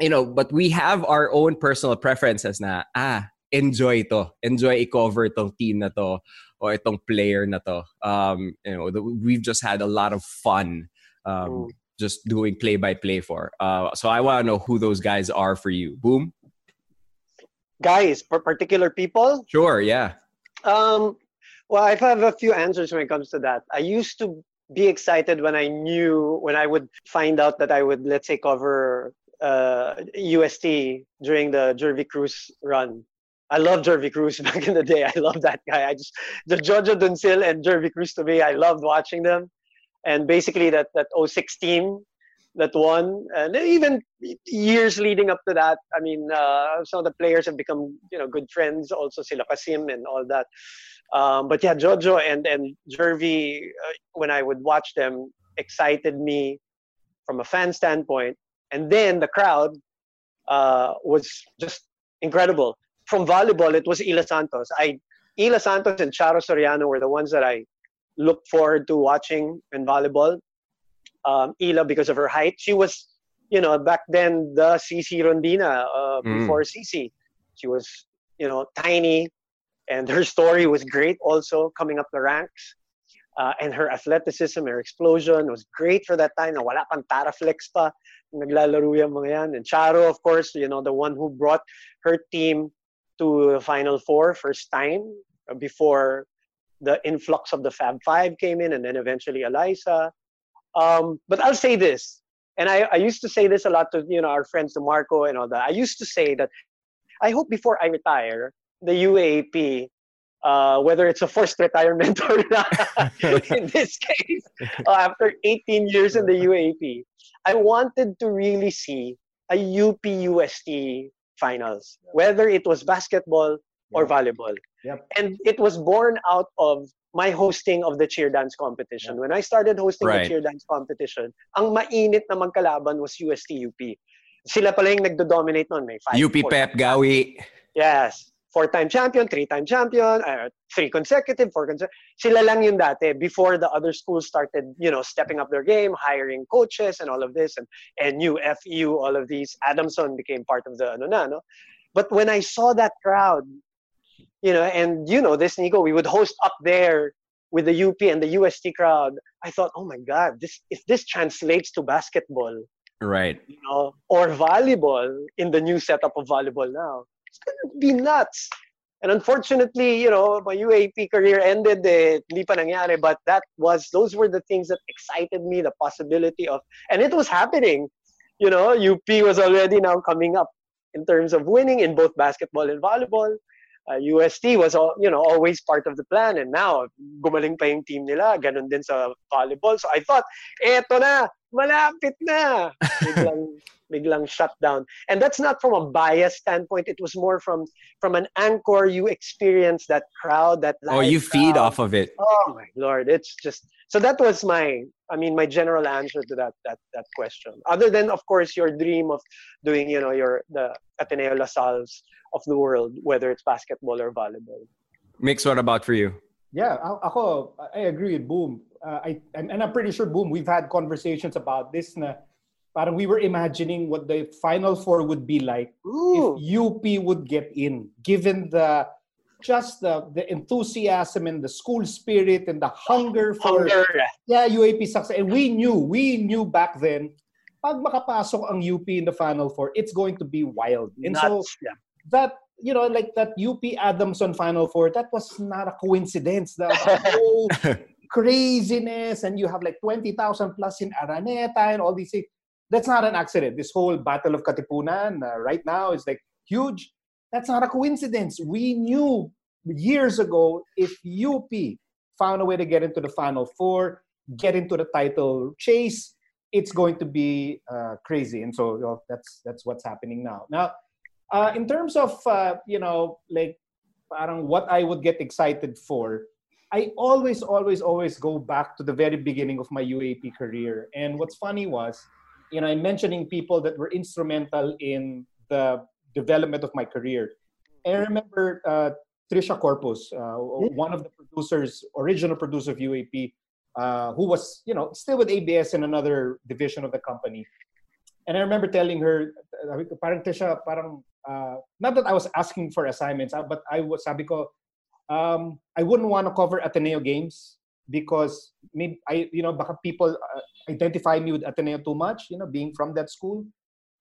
you know, but we have our own personal preferences na, ah, enjoy to. Enjoy i-cover tong team na to or itong player na to. Um, you know, the, we've just had a lot of fun um, just doing play-by-play for. Uh, so I want to know who those guys are for you. Boom? Guys, for particular people? Sure, yeah. Um, well, I have a few answers when it comes to that. I used to be excited when I knew when I would find out that I would let's say cover uh, UST during the Jervy Cruz run. I love Jervy Cruz back in the day. I love that guy. I just the Jojo Duncil and Jervy Cruz to me, I loved watching them. And basically that that 06 team that won, and even years leading up to that. I mean, uh, some of the players have become you know good friends. Also, Sila Kasim and all that. Um, but yeah, Jojo and and Jervy, uh, when I would watch them, excited me from a fan standpoint. And then the crowd uh, was just incredible. From volleyball, it was Ila Santos. I Ila Santos and Charo Soriano were the ones that I looked forward to watching in volleyball. Um, Ila because of her height, she was, you know, back then the Sisi Rondina uh, mm. before Sisi. She was, you know, tiny, and her story was great. Also coming up the ranks. Uh, and her athleticism, her explosion was great for that time. Na wala pang Taraflex pa. Naglalaro yung mga yan. And Charo, of course, you know, the one who brought her team to the Final Four first time uh, before the influx of the Fab Five came in and then eventually Alyssa. Um, but I'll say this, and I, I used to say this a lot to you know our friends, to Marco and all that. I used to say that I hope before I retire, the UAAP, uh, whether it's a forced retirement or not. in this case, uh, after 18 years in the UAAP, I wanted to really see a UP UST finals, whether it was basketball or volleyball. Yep. And it was born out of my hosting of the cheer dance competition. Yep. When I started hosting right. the cheer dance competition, ang mainit na magkalaban was UST UP. Sila pala yung nagdo-dominate noon. May five, UP Pep Gawi. Yes four-time champion, three-time champion, uh, three consecutive, four consecutive. Sila lang yung dati before the other schools started, you know, stepping up their game, hiring coaches and all of this, and and new FU, all of these. Adamson became part of the ano na, no? But when I saw that crowd, you know, and you know this, Nikko, we would host up there with the UP and the UST crowd. I thought, oh my God, this if this translates to basketball, right? You know, or volleyball in the new setup of volleyball now it's gonna be nuts. And unfortunately, you know, my UAAP career ended. Eh, hindi pa nangyari, but that was those were the things that excited me. The possibility of, and it was happening. You know, UP was already now coming up in terms of winning in both basketball and volleyball. Uh, UST was all, you know always part of the plan and now gumaling pa yung team nila ganun din sa volleyball. So I thought eto na malapit na. Biglang biglang shut down. And that's not from a bias standpoint. It was more from from an anchor. You experience that crowd, that oh, you crowd. feed off of it. Oh my lord, it's just so that was my I mean my general answer to that that that question. Other than of course your dream of doing you know your the Ateneo LaSalle's of the world, whether it's basketball or volleyball. Mix, what about for you? Yeah, ako, I agree with Boom. Uh, I, and I'm pretty sure, Boom, we've had conversations about this na parang we were imagining what the final four would be like Ooh. if UP would get in, given the just the the enthusiasm and the school spirit and the hunger for hunger. yeah UAAP success. And we knew, we knew back then, pag makapasok ang UP in the final four, it's going to be wild. And Nuts, so yeah. that you know, like that UP Adamson Final Four, that was not a coincidence. The whole craziness, and you have like 20,000 plus in Araneta and all these things that's not an accident. This whole Battle of Katipunan uh, right now is like huge. That's not a coincidence. We knew years ago if UP found a way to get into the Final Four, get into the title chase, it's going to be uh, crazy. And so you know, that's that's what's happening now. Now, uh, in terms of uh, you know like what I would get excited for, I always, always, always go back to the very beginning of my UAAP career. And what's funny was you know, I'm mentioning people that were instrumental in the development of my career. And I remember uh, Trisha Corpus, uh, one of the producers, original producer of UAAP, uh, who was, you know, still with ABS in another division of the company. And I remember telling her, uh, parang Trisha, parang, uh, not that I was asking for assignments, uh, but I was, sabi ko, um, I wouldn't want to cover Ateneo games because maybe I, you know, baka people uh, identify me with Ateneo too much, you know, being from that school.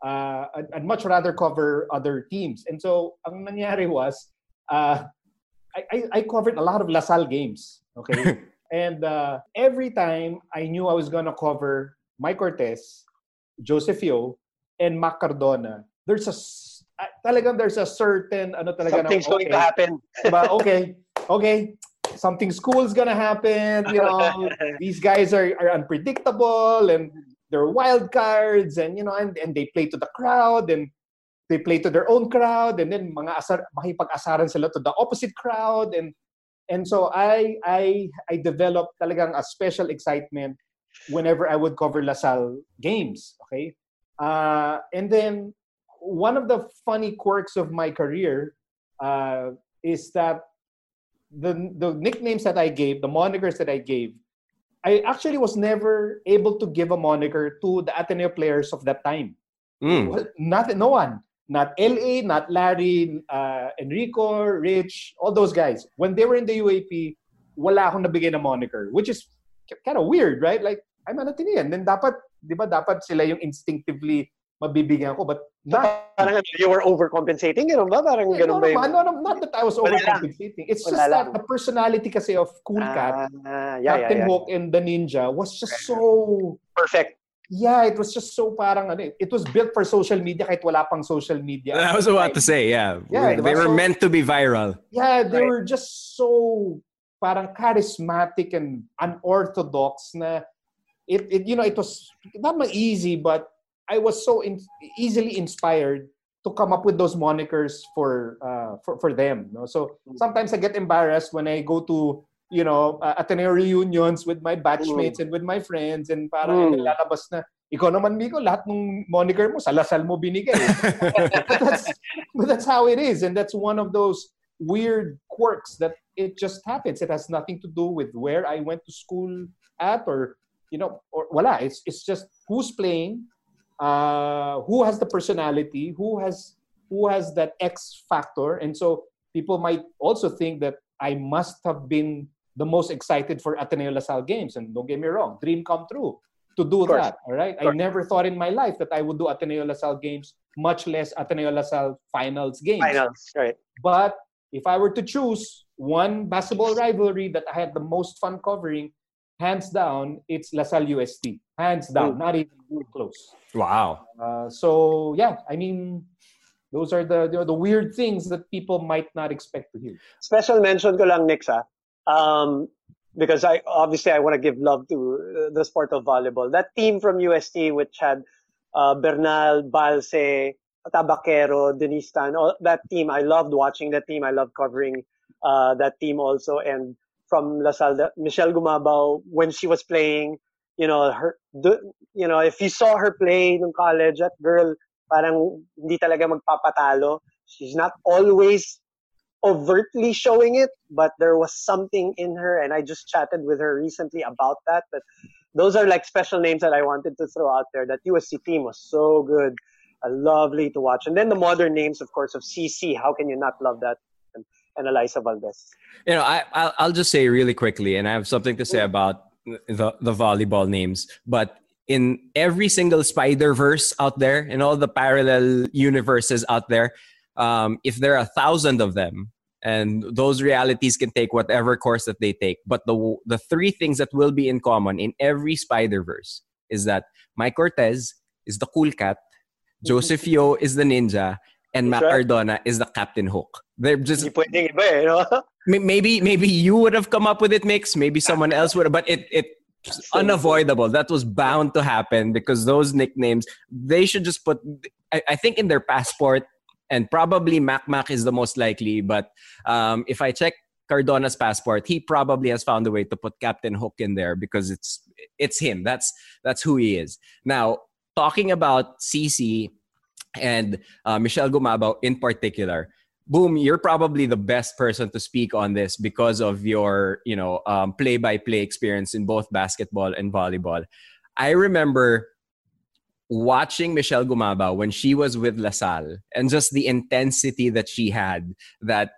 Uh, I'd, I'd, much rather cover other teams. And so, ang nangyari was, uh, I, I, I, covered a lot of LaSalle games, okay? and uh, every time I knew I was going to cover Mike Cortez, Joseph Yeo, and Mac Cardona, there's a uh, talagang there's a certain ano talaga Something's na, going to happen. Diba? Okay, okay, something cool's gonna happen. You know, these guys are, are unpredictable and they're wild cards, and you know, and, and they play to the crowd and they play to their own crowd, and then mga asar, makipag-asaran sila to the opposite crowd, and and so I I I developed talagang a special excitement whenever I would cover LaSalle games. Okay, uh, and then one of the funny quirks of my career uh, is that the the nicknames that I gave, the monikers that I gave, I actually was never able to give a moniker to the Ateneo players of that time. Mm. Well, not no one, not LA, not Larry, uh, Enrico, Rich, all those guys. When they were in the UAP, wala akong nabigay na moniker, which is kind of weird, right? Like I'm an Atenean, then dapat, di ba, dapat sila yung instinctively mabibigyan ko, but not Parang you were overcompensating, ganun ba? Parang no, ganun no, ba yung... no, no, not that I was overcompensating. It's Wala just that the personality kasi of Cool Cat, Ah, yeah, yeah, Captain yeah. Hook, and the Ninja was just so Perfect. yeah, it was just so parang ano, it was built for social media kahit wala pang social media. I was about to say, yeah. Yeah, they diba? were So- meant to be viral. Yeah, they Right. were just so parang charismatic and unorthodox na it, it you know it was not easy but I was so in, easily inspired to come up with those monikers for uh, for for them no? So sometimes I get embarrassed when I go to you know uh, Ateneo reunions with my batchmates and with my friends and parang Mm. lalabas na ikaw naman Mico lahat ng moniker mo sa La Salle mo binigay. But that's but that's how it is and that's one of those weird quirks that it just happens. It has nothing to do with where i went to school at or you know or voila it's it's just who's playing uh who has the personality who has who has that x factor. And so people might also think that i must have been the most excited for Ateneo La Salle games. And don't get me wrong dream come true to do that all right? I never thought in my life that i would do Ateneo La Salle games much less Ateneo La Salle finals games. Finals, right. but if I were to choose one basketball rivalry that I had the most fun covering, hands down, it's LaSalle UST. Hands down, Mm. not even close. Wow. Uh, so yeah, I mean, those are the, the the weird things that people might not expect to hear. Special mention ko lang, Nix, ah. Um, because I obviously I want to give love to uh, the sport of volleyball. That team from UST, which had uh, Bernal, Balse, Tabaquero, Denise Tan, all, that team, I loved watching that team. I loved covering uh, that team also. And from La Salle, Michelle Gumabao, when she was playing, you know, her, you know, if you saw her play in college, that girl, parang hindi talaga magpapatalo. She's not always overtly showing it, but there was something in her, and I just chatted with her recently about that. But those are like special names that I wanted to throw out there. That UST team was so good, uh, lovely to watch, and then the modern names, of course, of Sisi. How can you not love that? And, Alyssa Valdez. You know, I I'll, I'll just say really quickly, and I have something to say about the the volleyball names, but. In every single Spider Verse out there, in all the parallel universes out there, um, if there are a thousand of them, and those realities can take whatever course that they take, but the the three things that will be in common in every Spider Verse is that Mike Cortez is the cool cat, Joseph Yeo is the ninja, and Mac Cardona is the Captain Hook. They're just Hindi pwedeng iba eh, no? Maybe maybe you would have come up with it mix. Maybe someone else would have but it it unavoidable. That was bound to happen because those nicknames they should just put I, I think in their passport and probably Mac Mac is the most likely but um, if I check Cardona's passport he probably has found a way to put Captain Hook in there because it's it's him. That's that's who he is. Now talking about Sisi and uh, Michelle Gumabao in particular. Boom you're probably the best person to speak on this because of your you know um, play-by-play experience in both basketball and volleyball. I remember watching michelle gumabao when she was with lasalle and just the intensity that she had that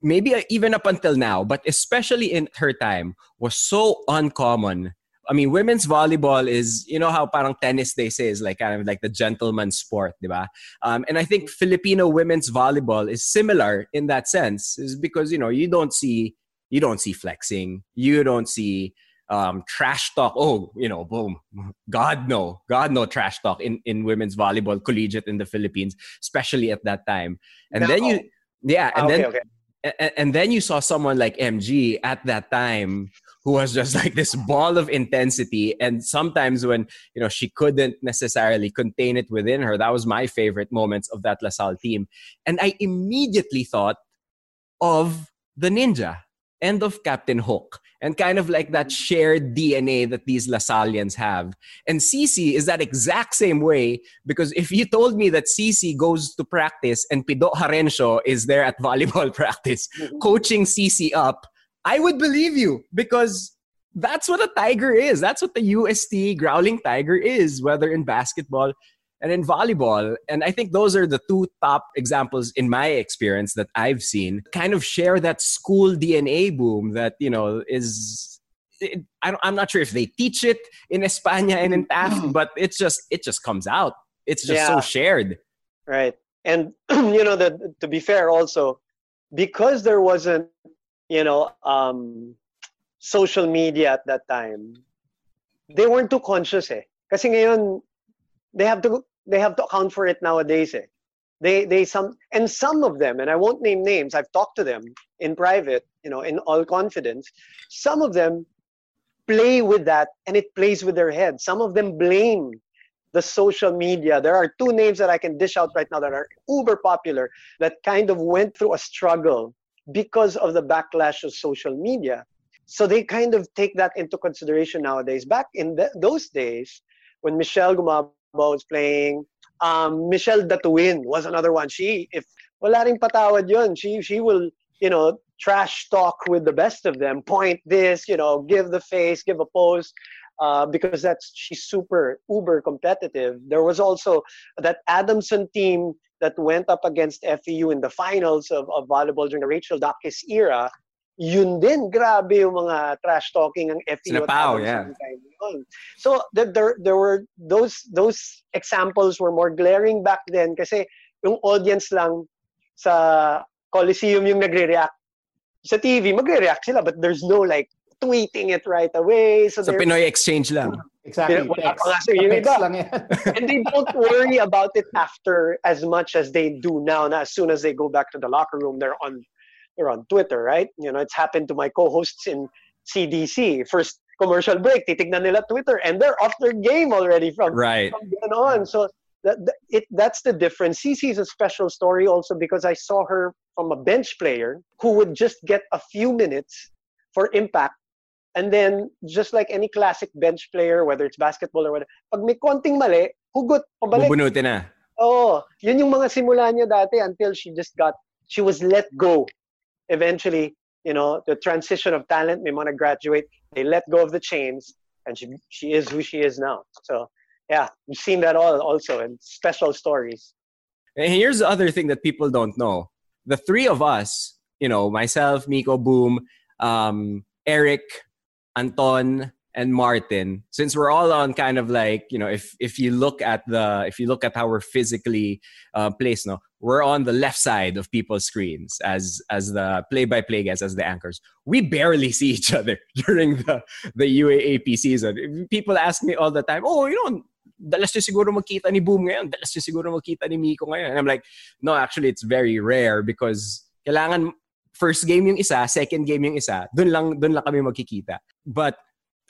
maybe even up until now but especially in her time was so uncommon I mean, women's volleyball is, you know how parang tennis they say is like kind of like the gentleman's sport, di ba? Um, and I think Filipino women's volleyball is similar in that sense, is because you know you don't see you don't see flexing, you don't see um, trash talk. Oh, you know, boom. God no, God no trash talk in in women's volleyball collegiate in the Philippines, especially at that time. And No. then you, yeah, and Ah, okay, then okay. and, and then you saw someone like MG at that time who was just like this ball of intensity. And sometimes when you know she couldn't necessarily contain it within her that was my favorite moments of that LaSalle team. And I immediately thought of the ninja and of Captain Hook and kind of like that shared DNA that these Lasallians have. And Sisi is that exact same way because if you told me that Sisi goes to practice and Pido Jarencio is there at volleyball practice coaching Sisi up, I would believe you because that's what a tiger is. That's what the UST growling tiger is, whether in basketball and in volleyball. And I think those are the two top examples in my experience that I've seen kind of share that school DNA boom that, you know, is it, I don't, I'm not sure if they teach it in España and in mm-hmm. Taft, but it's just it just comes out. It's just so shared. Right. And you know that to be fair also because there wasn't you know um social media at that time they weren't too conscious eh. Kasi ngayon they have to they have to account for it nowadays eh. They they some and some of them and I won't name names I've talked to them in private you know in all confidence some of them play with that and it plays with their head. Some of them blame the social media. There are two names that I can dish out right now that are uber popular that kind of went through a struggle because of the backlash of social media. So they kind of take that into consideration nowadays. Back in the, those days, when Michelle Gumabao was playing, um, Michelle Datuin was another one. She, if wala ring patawad yun, she, she will, you know, trash talk with the best of them, point this, you know, give the face, give a pose uh, because that's she's super uber competitive. There was also that Adamson team that went up against FEU in the finals of, of volleyball during the Rachel Daquis era. Yun din, grabe yung mga trash talking ng FEU Sina at Adamson yeah. So there, there, there were those those examples were more glaring back then kasi yung audience lang sa Coliseum yung nagre-react. Sa TV, magre-react sila but there's no like tweeting it right away. So, So Pinoy exchange lang. Exactly. Wala pa nga sir, iba. lang yan. and they don't worry about it after as much as they do now. Now, as soon as they go back to the locker room, they're on they're on Twitter, right? You know, it's happened to my co-hosts in CDC. First commercial break, titignan nila Twitter, and they're off their game already from Right. from then on. So that, that- it that's the difference. Sisi is a special story also because I saw her from a bench player who would just get a few minutes for impact. And then, just like any classic bench player, whether it's basketball or whatever, pag may konting mali, hugot, pabalik. Bubunutin na. Oo, yun yung mga simula niya dati until she just got, she was let go. Eventually, you know, the transition of talent, may mga graduate, they let go of the chains, and she she is who she is now. So, yeah, we've seen that all also in special stories. And here's the other thing that people don't know. The three of us, you know, myself, Mico, Boom, um, Eric, Anton, and Martin, since we're all on kind of like, you know, if if you look at the if you look at how we're physically uh, placed, no, we're on the left side of people's screens as as the play-by-play guys, as the anchors. We barely see each other during the the UAAP season. People ask me all the time, oh, you know, dalas nyo siguro magkita ni Boom ngayon, dalas nyo siguro magkita ni Mico ngayon. And I'm like, no, actually, it's very rare because kailangan first game yung isa, second game yung isa, dun lang, dun lang kami magkikita. But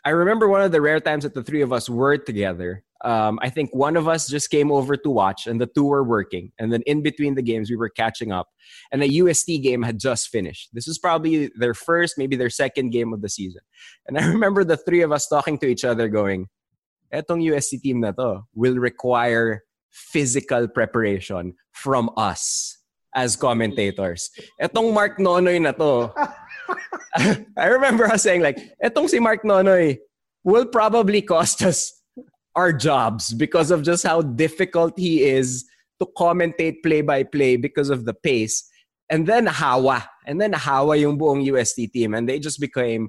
I remember one of the rare times that the three of us were together. Um, I think one of us just came over to watch, and the two were working. And then in between the games, we were catching up. And a UST game had just finished. This was probably their first, maybe their second game of the season. And I remember the three of us talking to each other, going, etong UST team na to will require physical preparation from us as commentators. Etong Mark Nonoy na to, I remember us saying like, etong si Mark Nonoy will probably cost us our jobs because of just how difficult he is to commentate play by play because of the pace. And then hawa. And then hawa yung buong UST team. And they just became,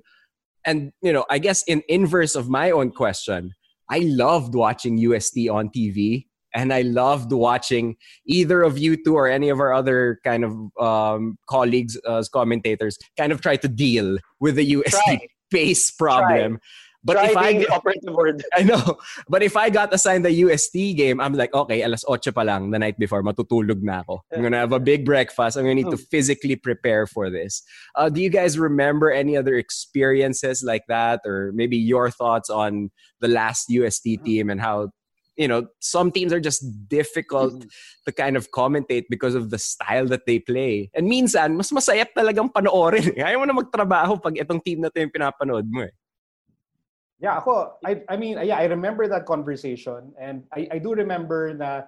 and you know, I guess in inverse of my own question, I loved watching UST on TV. And I loved watching either of you two or any of our other kind of um, colleagues as commentators kind of try to deal with the UST Try. space problem. But Try if I the operative word. I know. But if I got assigned the UST game, I'm like, okay, alas 8 pa lang the night before, matutulog na ako. I'm gonna have a big breakfast. I'm gonna need to Hmm. physically prepare for this. Uh, do you guys remember any other experiences like that, or maybe your thoughts on the last UST team and how you know some teams are just difficult Mm-hmm. to kind of commentate because of the style that they play. And minsan, mas masaya talagang panoorin. eh. Ayaw mo na magtrabaho pag itong team na to yung pinapanood mo eh. Yeah, ako, I, I mean, yeah, I remember that conversation. And I, I do remember na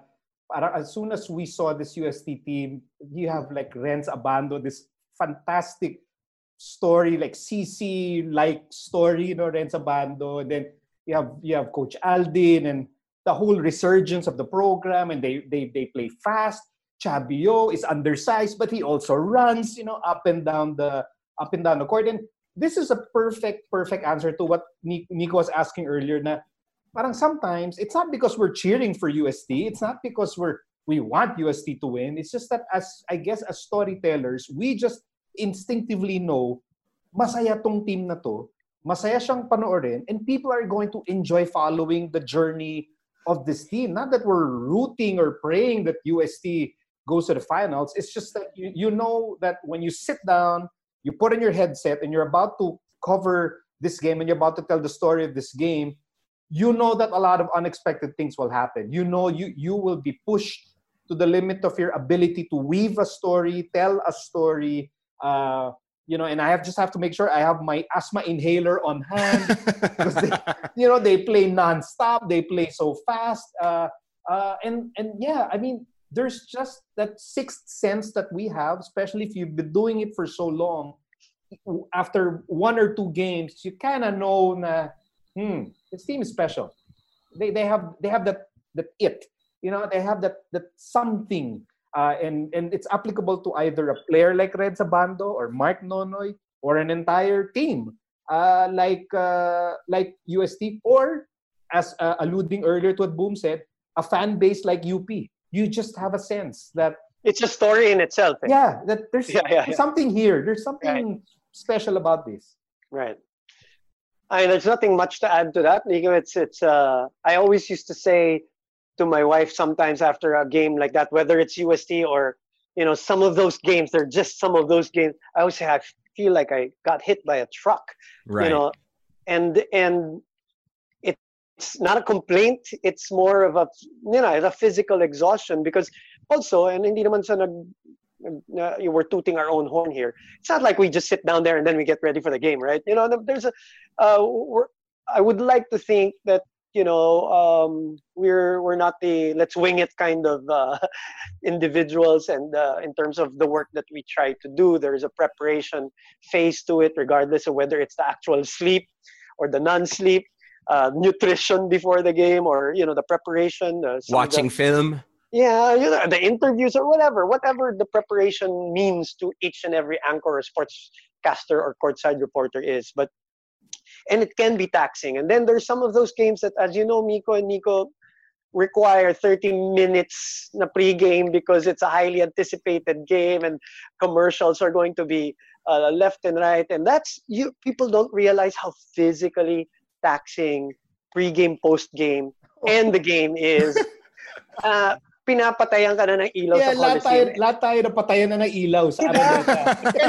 as soon as we saw this UST team, you have like Renz Abando, this fantastic story, like Sisi-like story, you know, Renz Abando. And then you have you have Coach Aldin and the whole resurgence of the program, and they they they play fast. Chabio is undersized, but he also runs, you know, up and down the up and down the court. And this is a perfect, perfect answer to what Ni- Nico was asking earlier. Na parang sometimes it's not because we're cheering for UST. It's not because we're we want UST to win. It's just that as I guess as storytellers, we just instinctively know masaya tong team na to. Masaya siyang panoorin and people are going to enjoy following the journey of this team. Not that we're rooting or praying that UST goes to the finals. It's just that you, you know that when you sit down, you put in your headset and you're about to cover this game and you're about to tell the story of this game, you know that a lot of unexpected things will happen. You know you you will be pushed to the limit of your ability to weave a story, tell a story. Uh, you know, and I have just have to make sure I have my asthma inhaler on hand because they, you know they play nonstop, they play so fast, uh, uh, and and yeah, I mean, there's just that sixth sense that we have, especially if you've been doing it for so long. After one or two games, you kind of know na, hmm, this team is special. They they have they have that that it, you know, they have that that something, uh, and and it's applicable to either a player like Renz Abando or Mark Nonoy or an entire team uh, like uh, like UST or as uh, alluding earlier to what Boom said, a fan base like UP. You just have a sense that It's a story in itself. eh? yeah, that there's Yeah, yeah, yeah. something here. There's something special about this. Right. I mean, there's nothing much to add to that. It's it's. Uh, I always used to say to my wife sometimes after a game like that, whether it's UST or you know some of those games, they're just some of those games. I always say I feel like I got hit by a truck. Right. You know, and and it's not a complaint. It's more of a you know, it's a physical exhaustion because also, and hindi naman sa nag. Uh, we're tooting our own horn here. It's not like we just sit down there and then we get ready for the game, right? You know, there's a. Uh, we're, I would like to think that you know um, we're we're not the let's wing it kind of uh, individuals, and uh, in terms of the work that we try to do, there is a preparation phase to it, regardless of whether it's the actual sleep or the non-sleep. Uh, nutrition before the game, or you know the preparation, uh, some the- Watching film. yeah, you know, the interviews or whatever, whatever the preparation means to each and every anchor or sportscaster or courtside reporter is. But and it can be taxing. And then there's some of those games that, as you know, Mico and Nikko require 30 minutes na pregame because it's a highly anticipated game and commercials are going to be uh, left and right. And that's you. People don't realize how physically taxing pregame, postgame, and the game is. Uh, pinapatayan ka na ng ilaw Yeah, sa lahat tayo, Coliseum. lahat tayo napatayan na ng ilaw sa Diba? Araneta.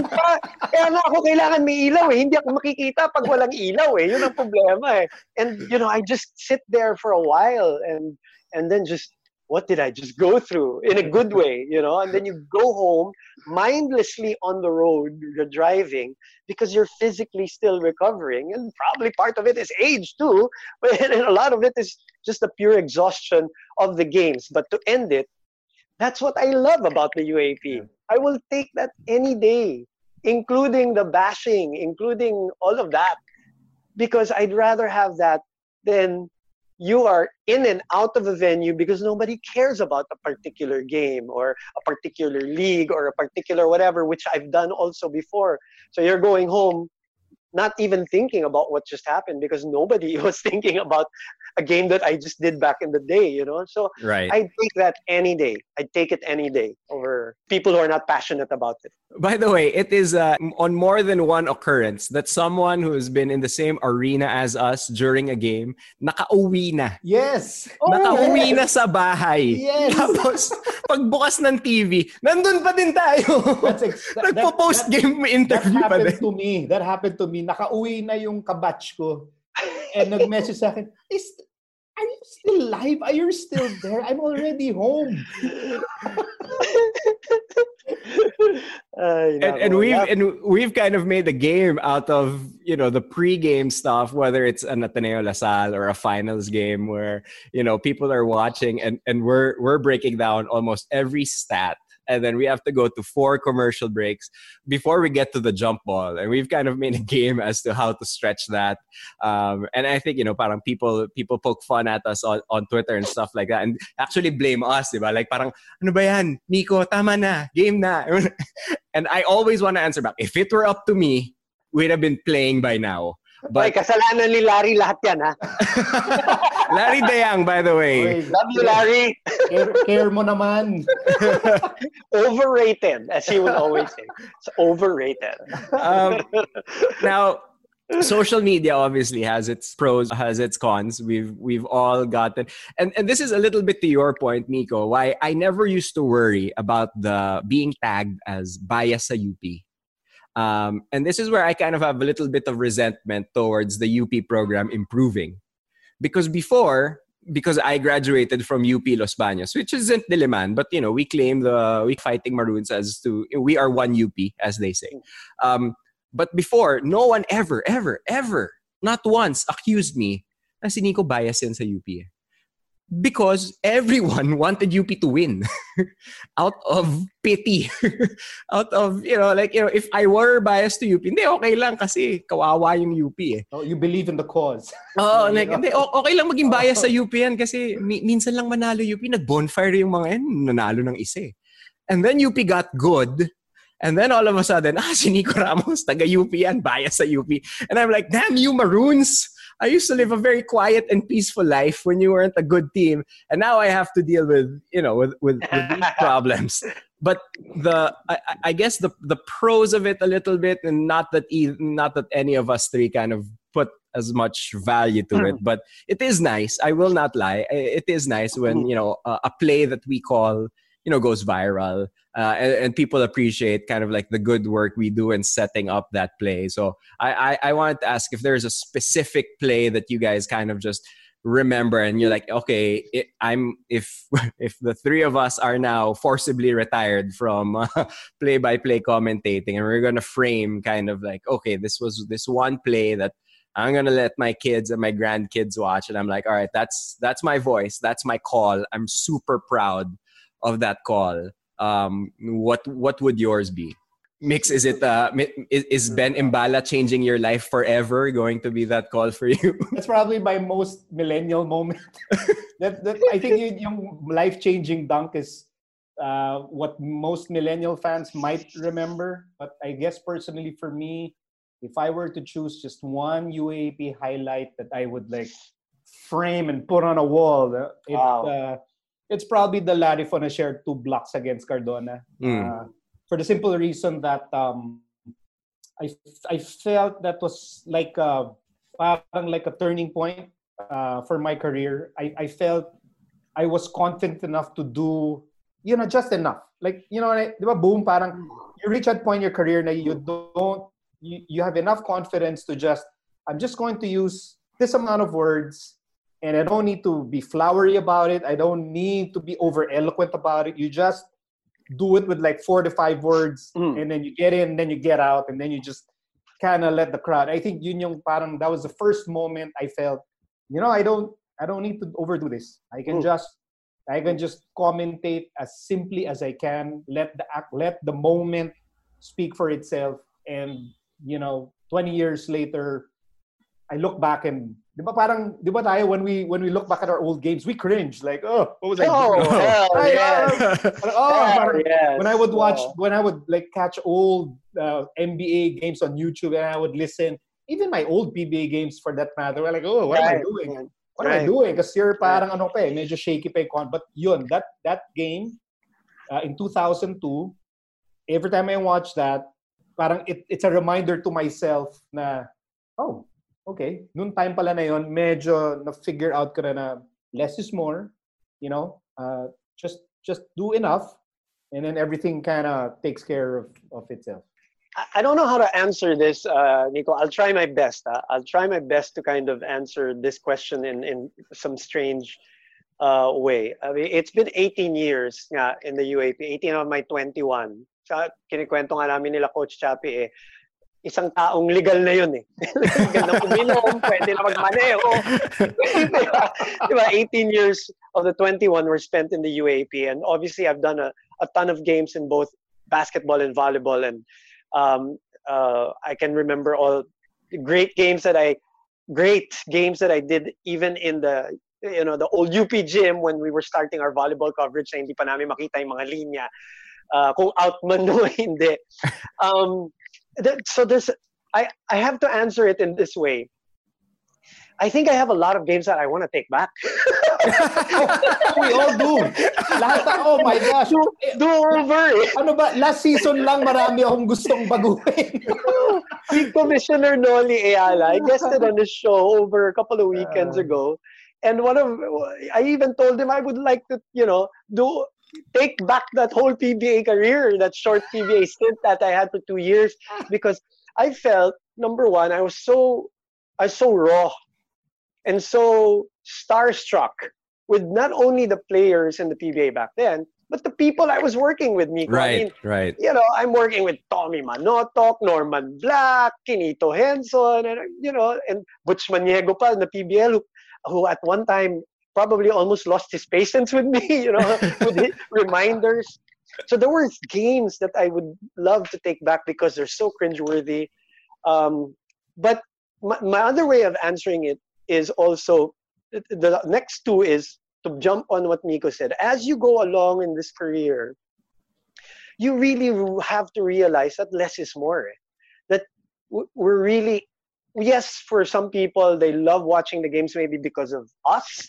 kaya, kaya nga ako kailangan may ilaw eh. Hindi ako makikita pag walang ilaw eh. Yun ang problema eh. And you know, I just sit there for a while and and then just what did I just go through in a good way, you know? And then you go home mindlessly on the road, you're driving because you're physically still recovering, and probably part of it is age too, but and a lot of it is just the pure exhaustion of the games. But to end it, that's what I love about the UAAP. I will take that any day, including the bashing, including all of that, because I'd rather have that than you are in and out of a venue because nobody cares about a particular game or a particular league or a particular whatever, which I've done also before. So you're going home not even thinking about what just happened because nobody was thinking about a game that I just did back in the day, you know. So Right. I take that any day. I take it any day over people who are not passionate about it. By the way, it is uh, on more than one occurrence that someone who has been in the same arena as us during a game, nakauwi na. Yes. nakauwi na sa bahay. Yes. Tapos, pagbukas ng TV, nandun pa din tayo. That's ex- that- Nagpo-post-game That interview pa happened din. to me. That happened to me. Nakauwi na yung kabatch ko. And nag-message sa akin, Is, are you still live? Are you still there? I'm already home. Ay, and, and we've Yeah. and we've kind of made the game out of you know the pre-game stuff whether it's an Ateneo La Salle or a finals game where you know people are watching and and we're we're breaking down almost every stat and then we have to go to four commercial breaks before we get to the jump ball. And we've kind of made a game as to how to stretch that. Um, and I think you know parang people people poke fun at us on, on Twitter and stuff like that and actually blame us diba like parang ano ba yan? Nikko tama na. Game na. And I always want to answer back if it were up to me we'd have been playing by now Ay, but kasalanan ni Larry lahat yan, ha? Larry Dayang by the way Oy, Love you, Larry. care, care mo naman. Overrated, as he would always say. It's overrated. um, now social media obviously has its pros has its cons we've we've all gotten and and this is a little bit to your point Nikko why I never used to worry about the being tagged as bias sa UP um, and this is where I kind of have a little bit of resentment towards the UP program improving because before because I graduated from UP Los Baños, which isn't Diliman, but you know we claim the we fighting Maroons as to we are one UP as they say. Um, but before, no one ever, ever, ever, not once accused me na si Nikko bias sa UP. eh. Because everyone wanted UP to win out of pity. out of, you know, like, you know, if I were biased to UP, hindi, okay lang kasi kawawa yung UP eh. Oh, you believe in the cause. Oo, Yeah, like, hindi, okay lang maging bias sa UP yan kasi mi- minsan lang manalo UP. Nag-bonfire yung mga yan, nanalo ng isa eh. And then UP got good. And then all of a sudden, ah, si Nico Ramos, taga-UP yan, bias sa UP. And I'm like, damn you, Maroons! I used to live a very quiet and peaceful life when you weren't a good team. And now I have to deal with, you know, with, with, with these problems. But the, I, I- guess the, the pros of it a little bit, and not that, e- not that any of us three kind of put as much value to it, mm. but it is nice. I will not lie. It is nice when mm-hmm. you know a, a play that we call you know goes viral, uh, and, and people appreciate kind of like the good work we do in setting up that play. So I, I I wanted to ask if there's a specific play that you guys kind of just remember and you're like okay it, i'm if if the three of us are now forcibly retired from uh, play by play commentating and we're to frame kind of like okay this was this one play that I'm gonna let my kids and my grandkids watch, and I'm like, all right, that's that's my voice, that's my call. I'm super proud of that call. Um, what what would yours be? Mix, is it uh, is, is Ben Mbala changing your life forever? Going to be that call for you? That's probably my most millennial moment. that, that I think yun, yung life-changing dunk is uh, what most millennial fans might remember. But I guess personally for me, if I were to choose just one UAAP highlight that I would like frame and put on a wall, uh, it, Wow. uh, it's probably the Larry Fonacier two blocks against Cardona. Mm. Uh, for the simple reason that um, I, I felt that was like a, parang like a turning point uh, for my career. I, I felt I was confident enough to do, you know, just enough. Like, you know, di ba, boom, parang you reach that point in your career na you don't, you, you have enough confidence to just, I'm just going to use this amount of words and I don't need to be flowery about it. I don't need to be over eloquent about it. You just do it with like four to five words Mm. and then you get in, then you get out, and then you just kind of let the crowd. I think yun yung parang that was the first moment I felt, you know, I don't I don't need to overdo this. I can Mm. just I can just commentate as simply as I can. Let the act, let the moment speak for itself. And you know, 20 years later, I look back and di ba parang di ba tayo when we when we look back at our old games, we cringe like, oh, what was I Oh, doing? hell yes. Parang, oh, Hell yes. when I would watch, Oh. when I would like catch old uh, NBA games on YouTube and I would listen, even my old PBA games for that matter, we're like, oh, what am I doing? what am I Right. doing? Kasi you're parang ano pa eh, medyo shaky pa yung. But yun, that, that game, uh, in 2002, every time I watch that, parang it, it's a reminder to myself na, oh, okay, noon time pala na yun, medyo na-figure out ko na less is more, you know, uh, just just do enough, and then everything kind of takes care of, of itself. I- don't know how to answer this, uh, Nico. I'll try my best. Uh, I'll try my best to kind of answer this question in, in some strange uh, way. I mean, it's been 18 years nga in the UAP, 18 of my 21. Sa kinikwento nga namin nila Coach Chappie, eh, isang taong legal na yun eh. legal na uminom, pwede na magmaneho. diba? diba? 18 years of the 21 were spent in the UAP. And obviously, I've done a, a ton of games in both basketball and volleyball. And um, uh, I can remember all great games that I, great games that I did even in the, you know, the old UP gym when we were starting our volleyball coverage na hindi pa namin makita yung mga linya. Uh, kung out man o hindi. Um, th- so this I, I have to answer it in this way. I think I have a lot of games that I want to take back. we all do. Lahat oh my gosh. do, do over. Ano ba, last season lang marami akong gustong baguhin. Si Commissioner Noli Eala, I guested on this show over a couple of weekends Uh. ago. And one of, I even told him I would like to, you know, do take back that whole PBA career, that short PBA stint that I had for two years, ah. because I felt number one, I was so, I was so raw, and so starstruck with not only the players in the PBA back then, but the people I was working with, Mico. I mean, right. you know, I'm working with Tommy Manotok, Norman Black, Quinito Henson, and you know, and Butch Maniego pa the PBL, who, who at one time probably almost lost his patience with me, you know, with reminders. So there were games that I would love to take back because they're so cringeworthy. Um, but my, my other way of answering it is also the, next two is to jump on what Mico said. As you go along in this career, you really have to realize that less is more. That we're really, yes, for some people, they love watching the games maybe because of us.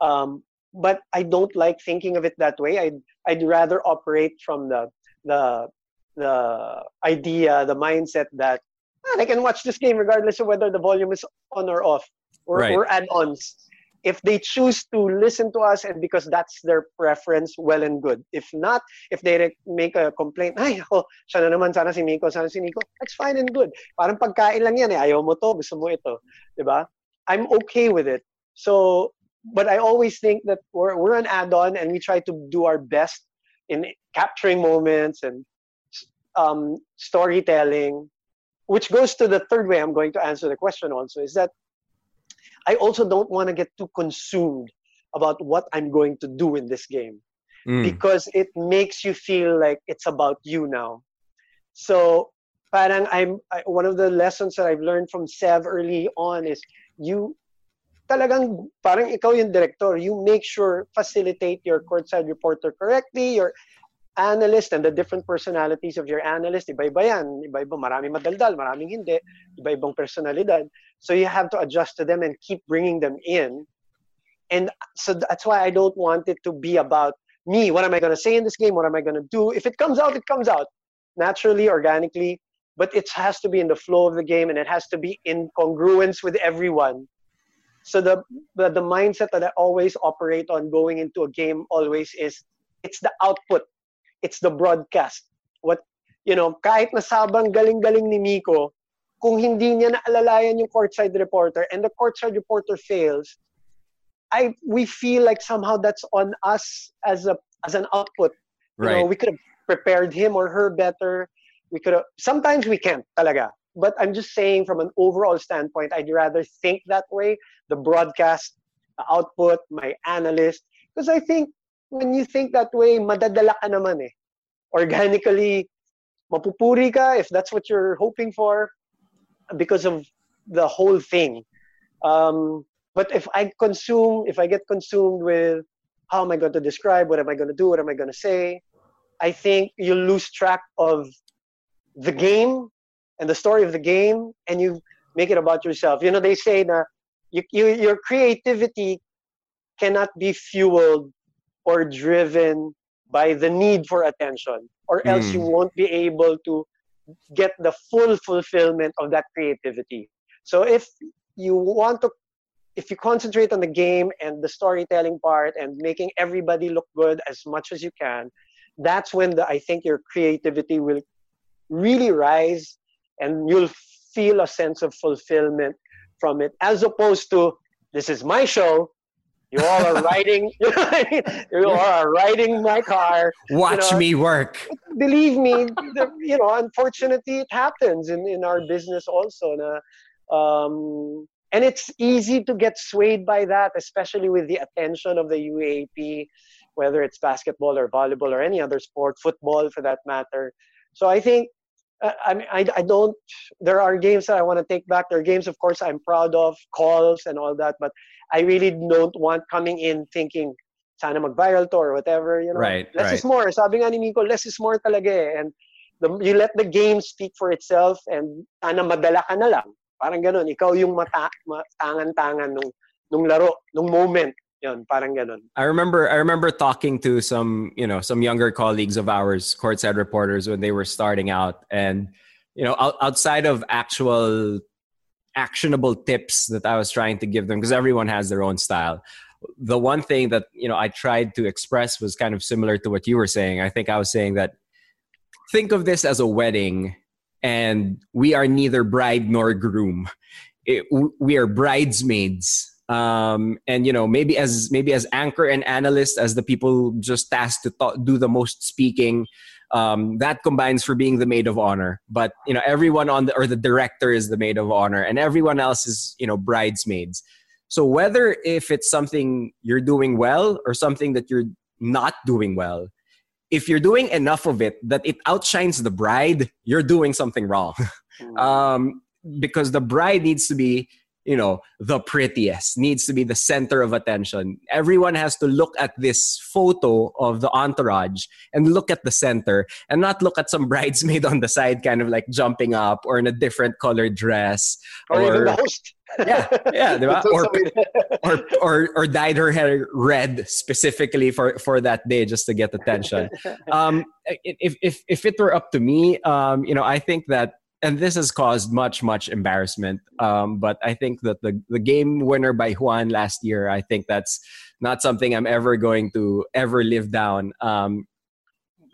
Um, but I don't like thinking of it that way. I'd, I'd rather operate from the, the, the idea, the mindset that "Ah, they can watch this game regardless of whether the volume is on or off. Or, Right. or add-ons. If they choose to listen to us and because that's their preference, well and good. If not, if they make a complaint, ay, ako, siya na naman, sana si Mico, sana si Nikko, that's fine and good. Parang pagkain lang yan eh, ayaw mo to, gusto mo ito. 'Di ba? I'm okay with it. So, but I always think that we're, we're an add-on and we try to do our best in capturing moments and um, storytelling, which goes to the third way I'm going to answer the question also, is that I also don't want to get too consumed about what I'm going to do in this game Mm. because it makes you feel like it's about you now. So, parang I'm I, one of the lessons that I've learned from Sev early on is you talagang parang ikaw yung director, you make sure facilitate your courtside reporter correctly, your analyst and the different personalities of your analyst, iba-iba yan. Iba-iba, maraming madaldal, maraming hindi, iba-ibang personalidad. So you have to adjust to them and keep bringing them in. And so that's why I don't want it to be about me. What am I going to say in this game? What am I going to do? If it comes out, it comes out naturally, organically. But it has to be in the flow of the game and it has to be in congruence with everyone. So the, the mindset that I always operate on going into a game always is it's the output, it's the broadcast. What you know, kahit na sabang galing-galing ni Mico, kung hindi niya naalalayan yung courtside reporter and the courtside reporter fails, I we feel like somehow that's on us as a as an output. You know, Right. we could have prepared him or her better. We could have sometimes we can't talaga. But I'm just saying from an overall standpoint, I'd rather think that way, the broadcast, the output, my analyst. Because I think when you think that way, madadala ka naman eh. Organically, mapupuri ka if that's what you're hoping for because of the whole thing. Um, but if I consume, if I get consumed with how am I going to describe, what am I going to do, what am I going to say, I think you lose track of the game and the story of the game, and you make it about yourself. You know, they say that you, you, your creativity cannot be fueled or driven by the need for attention, or else you Mm. won't be able to get the full fulfillment of that creativity. So if you want to, if you concentrate on the game and the storytelling part and making everybody look good as much as you can, that's when the, I think your creativity will really rise and you'll feel a sense of fulfillment from it as opposed to this is my show. You all are riding you all are riding my car Watch know, me work. believe me the, you know unfortunately it happens in, in our business also na, um, and it's easy to get swayed by that especially with the attention of the UAAP whether it's basketball or volleyball or any other sport football for that matter. So i think I mean, I, I don't. There are games that I want to take back. There are games, of course, I'm proud of, calls and all that. But I really don't want coming in thinking, sana mag-viral to or whatever. You know, Right, less right. is more. Sabi nga ni Mico, less is more talaga eh. And the, you let the game speak for itself and sana madala ka na lang. Parang ganun. Ikaw yung mata, matangan-tangan nung, nung laro, nung moment. Yun, parang ganun. I remember I remember talking to some, you know, some younger colleagues of ours, courtside reporters when they were starting out and you know, out, outside of actual actionable tips that I was trying to give them because everyone has their own style. The one thing that, you know, I tried to express was kind of similar to what you were saying. I think I was saying that think of this as a wedding and we are neither bride nor groom. It, we are bridesmaids um, and you know maybe as maybe as anchor and analyst as the people just tasked to th- do the most speaking um, that combines for being the maid of honor. But you know everyone on the or the director is the maid of honor and everyone else is you know bridesmaids. So whether if it's something you're doing well or something that you're not doing well if you're doing enough of it that it outshines the bride you're doing something wrong. Um, because the bride needs to be you know the prettiest needs to be the center of attention everyone has to look at this photo of the entourage and look at the center and not look at some bridesmaid on the side kind of like jumping up or in a different colored dress or, even the host. yeah yeah diba? Or, or or or dyed her hair red specifically for for that day just to get attention um if if if it were up to me um you know i think that and this has caused much much embarrassment um but i think that the the game winner by juan last year i think that's not something i'm ever going to ever live down um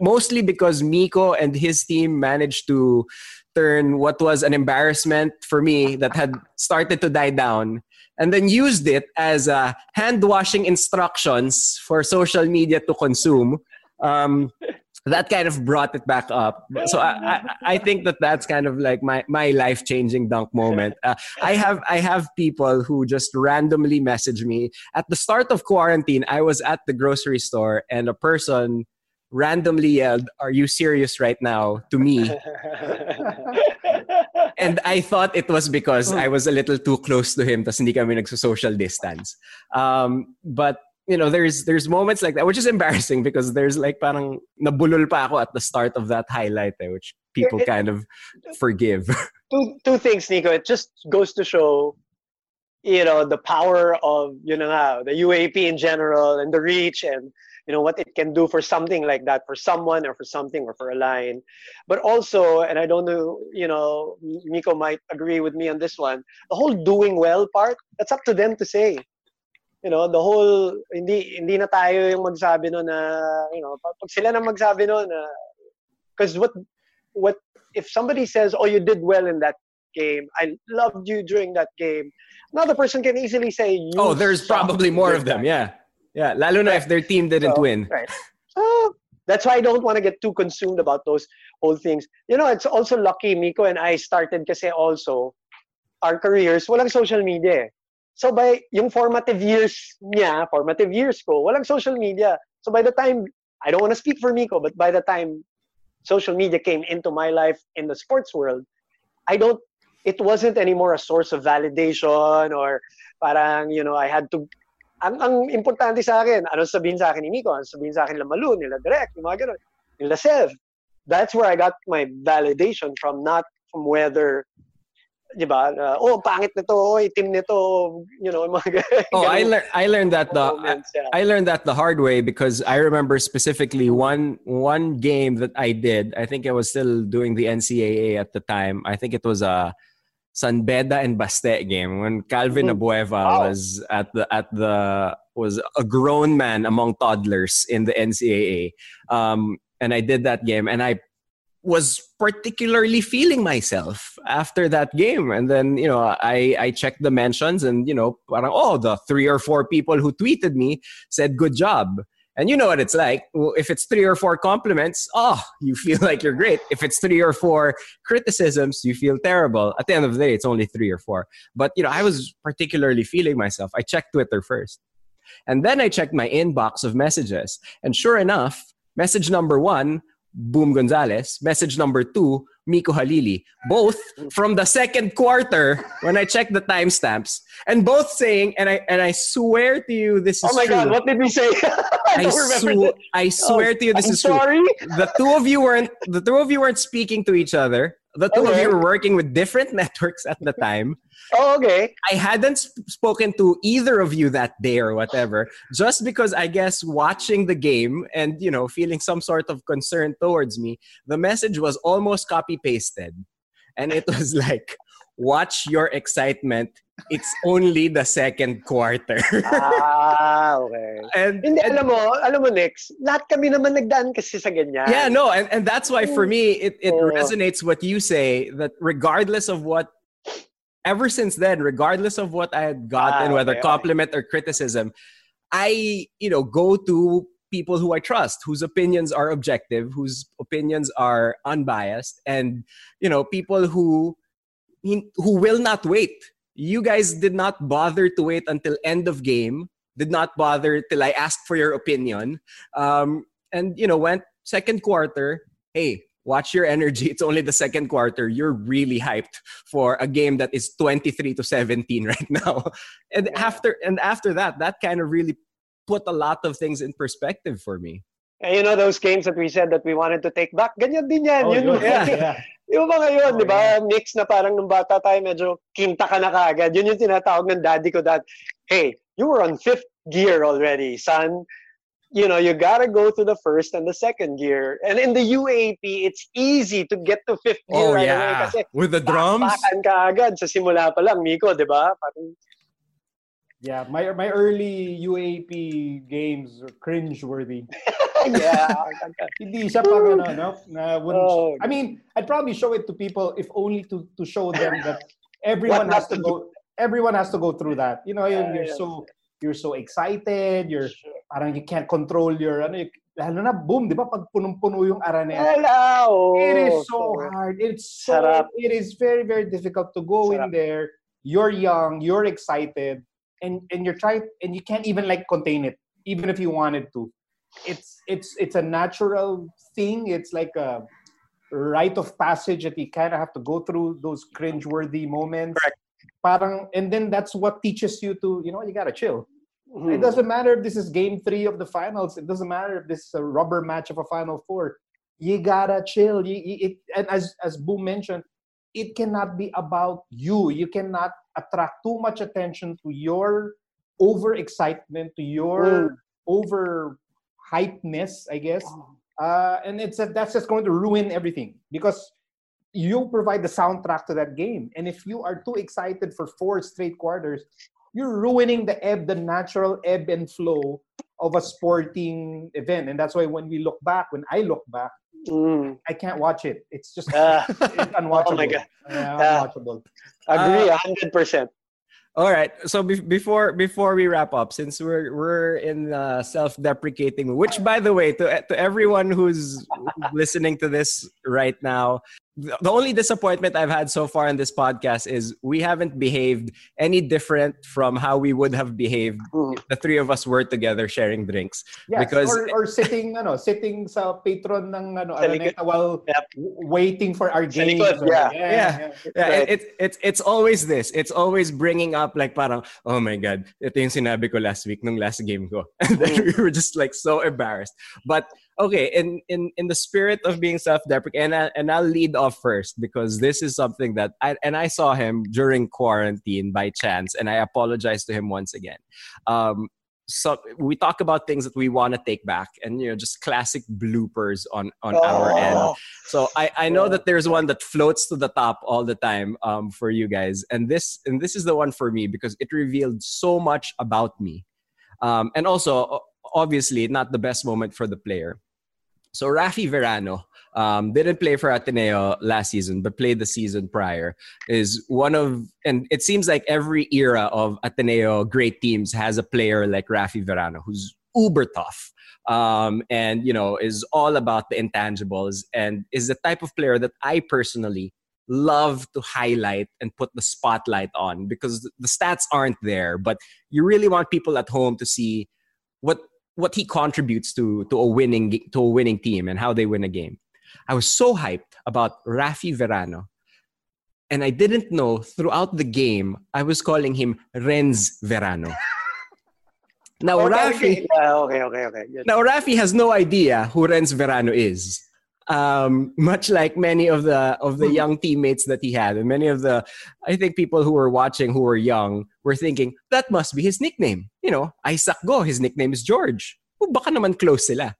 mostly because Mico and his team managed to turn what was an embarrassment for me that had started to die down and then used it as uh, hand washing instructions for social media to consume. Um, that kind of brought it back up. So I, I, I think that that's kind of like my, my life changing dunk moment. Uh, I have I have people who just randomly message me at the start of quarantine. I was at the grocery store and a person randomly yelled, "Are you serious right now?" to me, and I thought it was because I was a little too close to him, tas hindi kami nagso-social distance. Um, but you know, there's there's moments like that, which is embarrassing because there's like parang nabulol pa ako at the start of that highlight, eh, which people It- kind of forgive. two two things, Nikko. It just goes to show, you know, the power of you know the UAAP in general and the reach and you know what it can do for something like that for someone or for something or for a line, but also, and I don't know, you know, Nikko might agree with me on this one. The whole doing well part, that's up to them to say. You know, the whole hindi hindi na tayo yung magsabi no na you know pag sila na magsabi no na because what what if somebody says, "Oh, you did well in that game. I loved you during that game," another person can easily say, you oh, there's probably more of them. Yeah, yeah. Lalo na if their team didn't So, win. Right. So that's why I don't want to get too consumed about those whole things. You know, it's also lucky Mico and I started kasi also our careers walang social media. Eh. So by yung formative years niya, formative years ko, walang social media. So by the time I don't want to speak for Miko, but by the time social media came into my life in the sports world, I don't it wasn't anymore a source of validation or parang, you know, I had to ang, ang importante sa akin, ano sabihin sa akin ni Nico, ano sabihin sa akin nila Malu, nila Direk, yung mga ganun, nila Sev. That's where I got my validation from, not from whether di ba? Uh, oh, pangit nito, oh, nito, you know, mga Oh, I learned I learned that the moments, yeah. I learned that the hard way because I remember specifically one one game that I did. I think I was still doing the NCAA at the time. I think it was a San Beda and Baste game when Calvin Mhm. Abueva Wow. was at the at the was a grown man among toddlers in the NCAA. Um, and I did that game and I was particularly feeling myself after that game. And then you know i i checked the mentions and you know parang, oh the three or four people who tweeted me said good job. And you know what it's like. If it's three or four compliments oh you feel like you're great. If it's three or four criticisms you feel terrible. At the end of the day it's only three or four. But you know i was particularly feeling myself. I checked twitter first. And then i checked my inbox of messages. And sure enough message number one Boom Gonzalez. Message number two, Mico Halili. Both from the second quarter when I checked the timestamps. And both saying, and I and I swear to you this is Oh my true. God, what did we say? I I, sw- I swear to you this I'm is true. sorry. The two of you weren't the two of you weren't speaking to each other. The two of you were working with different networks at the time. Oh, okay. I hadn't sp- spoken to either of you that day or whatever, just because I guess watching the game and you know feeling some sort of concern towards me, the message was almost copy pasted, and it was like, "Watch your excitement. It's only the second quarter." Ah, okay. and, Hindi, and- alam mo, alam mo, Nix, lahat kami naman nagdaan kasi sa ganyan. yeah, no, and, and that's why for me it, it Oh. resonates what you say that regardless of what ever since then, regardless of what I had gotten, Ah, whether okay, okay. compliment or criticism, I, you know, go to people who I trust, whose opinions are objective, whose opinions are unbiased, and you know, people who who will not wait. You guys did not bother to wait until end of game. Did not bother till I asked for your opinion. Um, and you know, went second quarter. Hey, watch your energy. It's only the second quarter. You're really hyped for a game that is 23 to 17 right now. And Yeah. after and after that, that kind of really put a lot of things in perspective for me. And you know those games that we said that we wanted to take back? Ganyan din yan. Oh, yun, yun, yeah. yeah. Yung ba ngayon, Oh, di ba? Mix na parang nung bata tayo, medyo kinta ka na kaagad. Yun yung tinatawag ng daddy ko that, hey, you were on fifth gear already, son. You know, you gotta go to the first and the second gear. And in the UAAP, it's easy to get to fifth oh, gear Oh right away yeah, kasi with the drums. bakbakan ka agad sa simula pa lang, Mico, di ba? Parang, Yeah, my my early UAAP games are cringe-worthy. yeah. Hindi siya pag ano, no? Na wouldn't, Oh. I mean, I'd probably show it to people if only to to show them that everyone has to to go everyone has to go through that. You know, you're, Yeah, you're yeah. so you're so excited, you're parang you can't control your ano, you, lalo na boom, 'di ba? Pag punong-puno yung Araneta. Oh. It is so hard. It's so Sarap. it is very very difficult to go in there. You're young, you're excited, and and you're trying and you can't even like contain it, even if you wanted to. It's it's it's a natural thing. It's like a rite of passage that you kind of have to go through those cringe-worthy moments. Correct. Parang, and then that's what teaches you to, you know, you gotta chill. Mhm. It doesn't matter if this is game three of the finals. It doesn't matter if this is a rubber match of a final four. You gotta chill. You, it, and as as Boom mentioned, it cannot be about you. You cannot attract too much attention to your overexcitement, to your over hypeness, I guess. Uh, and it's that's just going to ruin everything because you provide the soundtrack to that game. And if you are too excited for four straight quarters, you're ruining the ebb, the natural ebb and flow of a sporting event. And that's why when we look back, when I look back, Mm. I can't watch it. It's just Ah, it's unwatchable. Oh my God. Yeah, Yeah. unwatchable. agree, Uh, hundred percent. All right. So be- before before we wrap up, since we're we're in uh, self-deprecating, which by the way, to to everyone who's listening to this right now, the the only disappointment I've had so far in this podcast is we haven't behaved any different from how we would have behaved Mm. if the three of us were together sharing drinks. Yes, Because- or, or sitting ano, sitting sa patron ng ano, Sa likod. Araneta while Yep. waiting for our Sa games. likod, or- yeah. Yeah. Yeah, Right. it, it's it's it's always this. It's always bringing up like parang, oh my god, ito yung sinabi ko last week nung last game ko. And then Mm. we were just like so embarrassed. But okay, in in in the spirit of being self-deprecating, and I, and I'll lead off first because this is something that I and I saw him during quarantine by chance, and I apologize to him once again. Um, so we talk about things that we want to take back and you know just classic bloopers on on oh. our end so i i know that there's one that floats to the top all the time um, for you guys and this and this is the one for me because it revealed so much about me um, and also obviously not the best moment for the player so Rafi Verano um, didn't play for Ateneo last season, but played the season prior. Is one of, and it seems like every era of Ateneo great teams has a player like Rafi Verano, who's uber tough, um, and you know is all about the intangibles, and is the type of player that I personally love to highlight and put the spotlight on because the stats aren't there, but you really want people at home to see what what he contributes to to a winning to a winning team and how they win a game. I was so hyped about Rafi Verano. And I didn't know throughout the game I was calling him Renz Verano. Now okay, Rafi okay. Okay, okay, okay. Now Rafi has no idea who Renz Verano is. Um, much like many of the of the young teammates that he had, and many of the I think people who were watching who were young were thinking that must be his nickname. You know, Isaac Go, his nickname is George. baka naman close sila.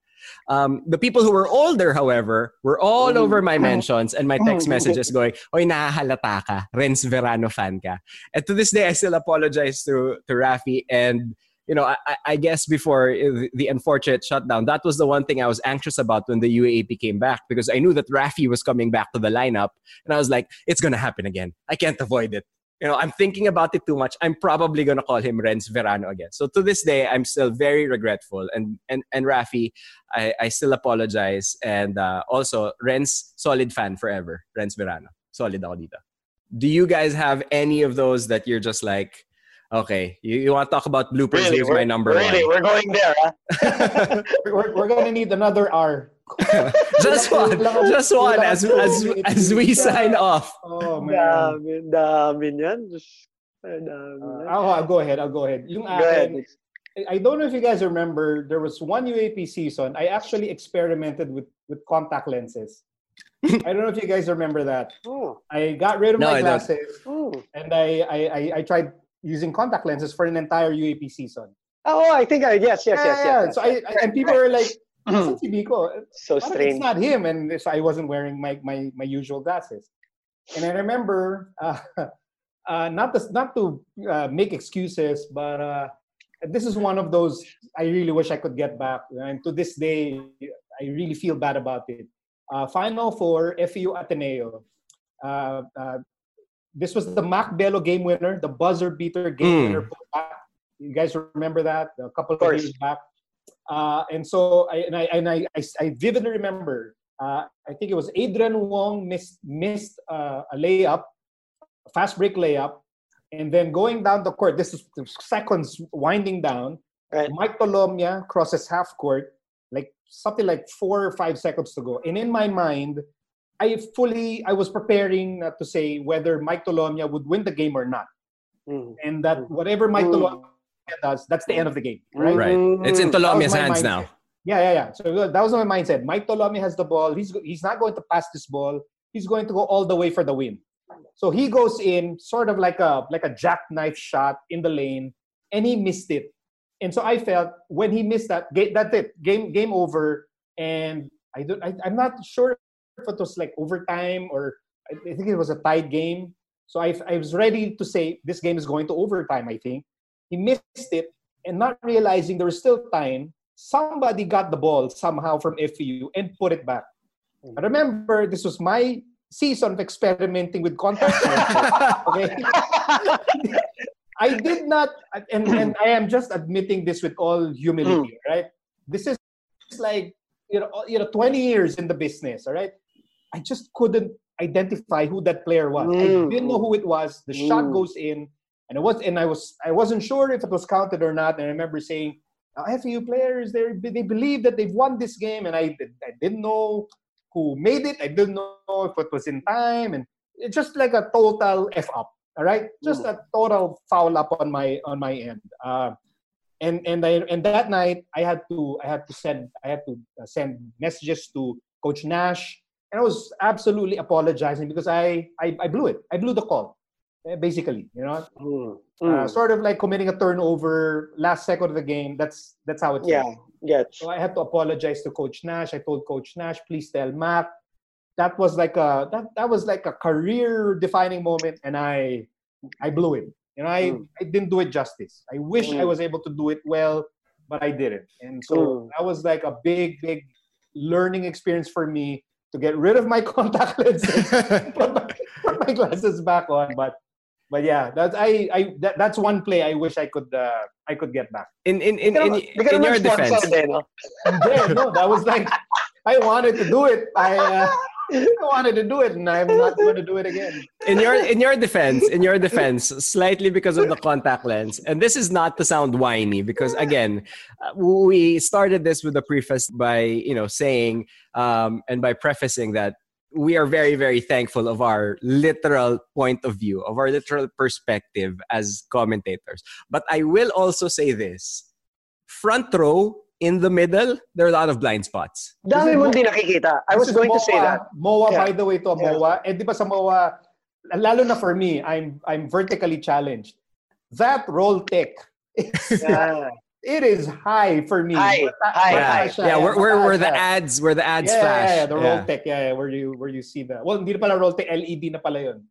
Um, the people who were older, however, were all over my mentions and my text messages going, Oy, nahahalata ka. Renz Verano fan ka. And to this day, I still apologize to, to Rafi. And, you know, I, I guess before the unfortunate shutdown, that was the one thing I was anxious about when the UAAP came back because I knew that Rafi was coming back to the lineup. And I was like, it's to happen again. I can't avoid it you know, I'm thinking about it too much. I'm probably gonna call him Renz Verano again. So to this day, I'm still very regretful. And and and Rafi, I, I still apologize. And uh, also, Renz, solid fan forever. Renz Verano, solid ako. Do you guys have any of those that you're just like, okay, you, you want to talk about bloopers? Really, Here's my number really, one. we're going there, huh? we're, we're gonna need another R. just one, just one as as as we sign off. Oh man. Dami, dami niyan. Just, dami Uh. I'll, I'll go ahead. I'll go ahead. Yung Go ahead. I don't know if you guys remember, there was one UAAP season. I actually experimented with with contact lenses. I don't know if you guys remember that. Oh, I got rid of No, my I don't. glasses oh. and I, I I I tried using contact lenses for an entire UAAP season. Oh, I think I yes, yes, yes, yes. Yeah, yes. So I, I and people were like, "Saan Biko?" so strange. It's not him, and so I wasn't wearing my my my usual glasses. And I remember, uh, uh, not to not to uh, make excuses, but uh, this is one of those I really wish I could get back. And to this day, I really feel bad about it. Uh, Final Four, FEU Ateneo. Uh, uh, this was the Mac Belo game winner, the buzzer beater game Mm. winner. You guys remember that a couple of, Of years back. Uh, and so I and I and I, I, I vividly remember. Uh, I think it was Adrian Wong missed missed uh, a layup, a fast break layup, and then going down the court. This is the seconds winding down. Right. Mike Tolomia crosses half court, like something like four or five seconds to go. And in my mind, I fully I was preparing uh, to say whether Mike Tolomia would win the game or not, Mm. and that whatever Mike Mm. Tolomia does, that's the end of the game, right? Right. It's in. Tolomia's hands mindset. now. Yeah, yeah, yeah. So that was my mindset. Mike Tolomia has the ball. He's he's not going to pass this ball. He's going to go all the way for the win. So he goes in sort of like a like a jackknife shot in the lane, and he missed it. And so I felt when he missed that, ga- that's it. Game game over. And I don't. I, I'm not sure if it was like overtime or I think it was a tied game. So I I was ready to say this game is going to overtime. I think he missed it, and not realizing there was still time somebody got the ball somehow from FEU and put it back. Oh. I remember this was my season of experimenting with contact okay. I did not, and, and I am just admitting this with all humility, hmm. right? This is like you know, you know, 20 years in the business, all right? I just couldn't identify who that player was. I Mm. didn't know who it was. The shot Mm. goes in, and it was, and I was, I wasn't sure if it was counted or not. And I remember saying, "Uh, "FEU players, they they believe that they've won this game," and I, I didn't know who made it. I didn't know if it was in time, and it's just like a total f up. All right, just a total foul up on my on my end. Uh, and and I, and that night I had to I had to send I had to uh, send messages to Coach Nash, and I was absolutely apologizing because I I, I blew it. I blew the call, eh, basically. You know, Mm. uh, Mm. sort of like committing a turnover last second of the game. That's that's how it yeah. felt. Gets. So I had to apologize to Coach Nash. I told Coach Nash, please tell Matt. That was like a that, that was like a career defining moment and I I blew it. You know, I, Mm. I didn't do it justice. I wish I Mm. was able to do it well, but I didn't. And so Mm. that was like a big, big learning experience for me to get rid of my contact lenses, put, my, put my glasses back on. But but yeah, that's I, I that, that's one play I wish I could uh, I could get back. In in in, in, Di ka in your defense, sponsored no? No, that was like I wanted to do it. I uh, I wanted to do it, and I'm not going to do it again. in your in your defense, in your defense, slightly because of the contact lens, and this is not to sound whiny, because again, uh, we started this with a preface by you know saying um, and by prefacing that we are very very thankful of our literal point of view, of our literal perspective as commentators. But I will also say this: front row. In the middle, there are a lot of blind spots. Dami mo- di nakikita. I was going to say MOA. that. MOA, Yeah. by the way, to Yeah. MOA. Eh, di ba sa MOA, lalo na for me, I'm I'm vertically challenged. That roll tech, Yeah. it is high for me. High, high, mataas Yeah, yeah, where, where, where the ads, where the ads yeah, flash. Yeah, yeah, the roll Yeah. tech, yeah, yeah, where you where you see the. Well, hindi na pala roll tech, LED na pala yun.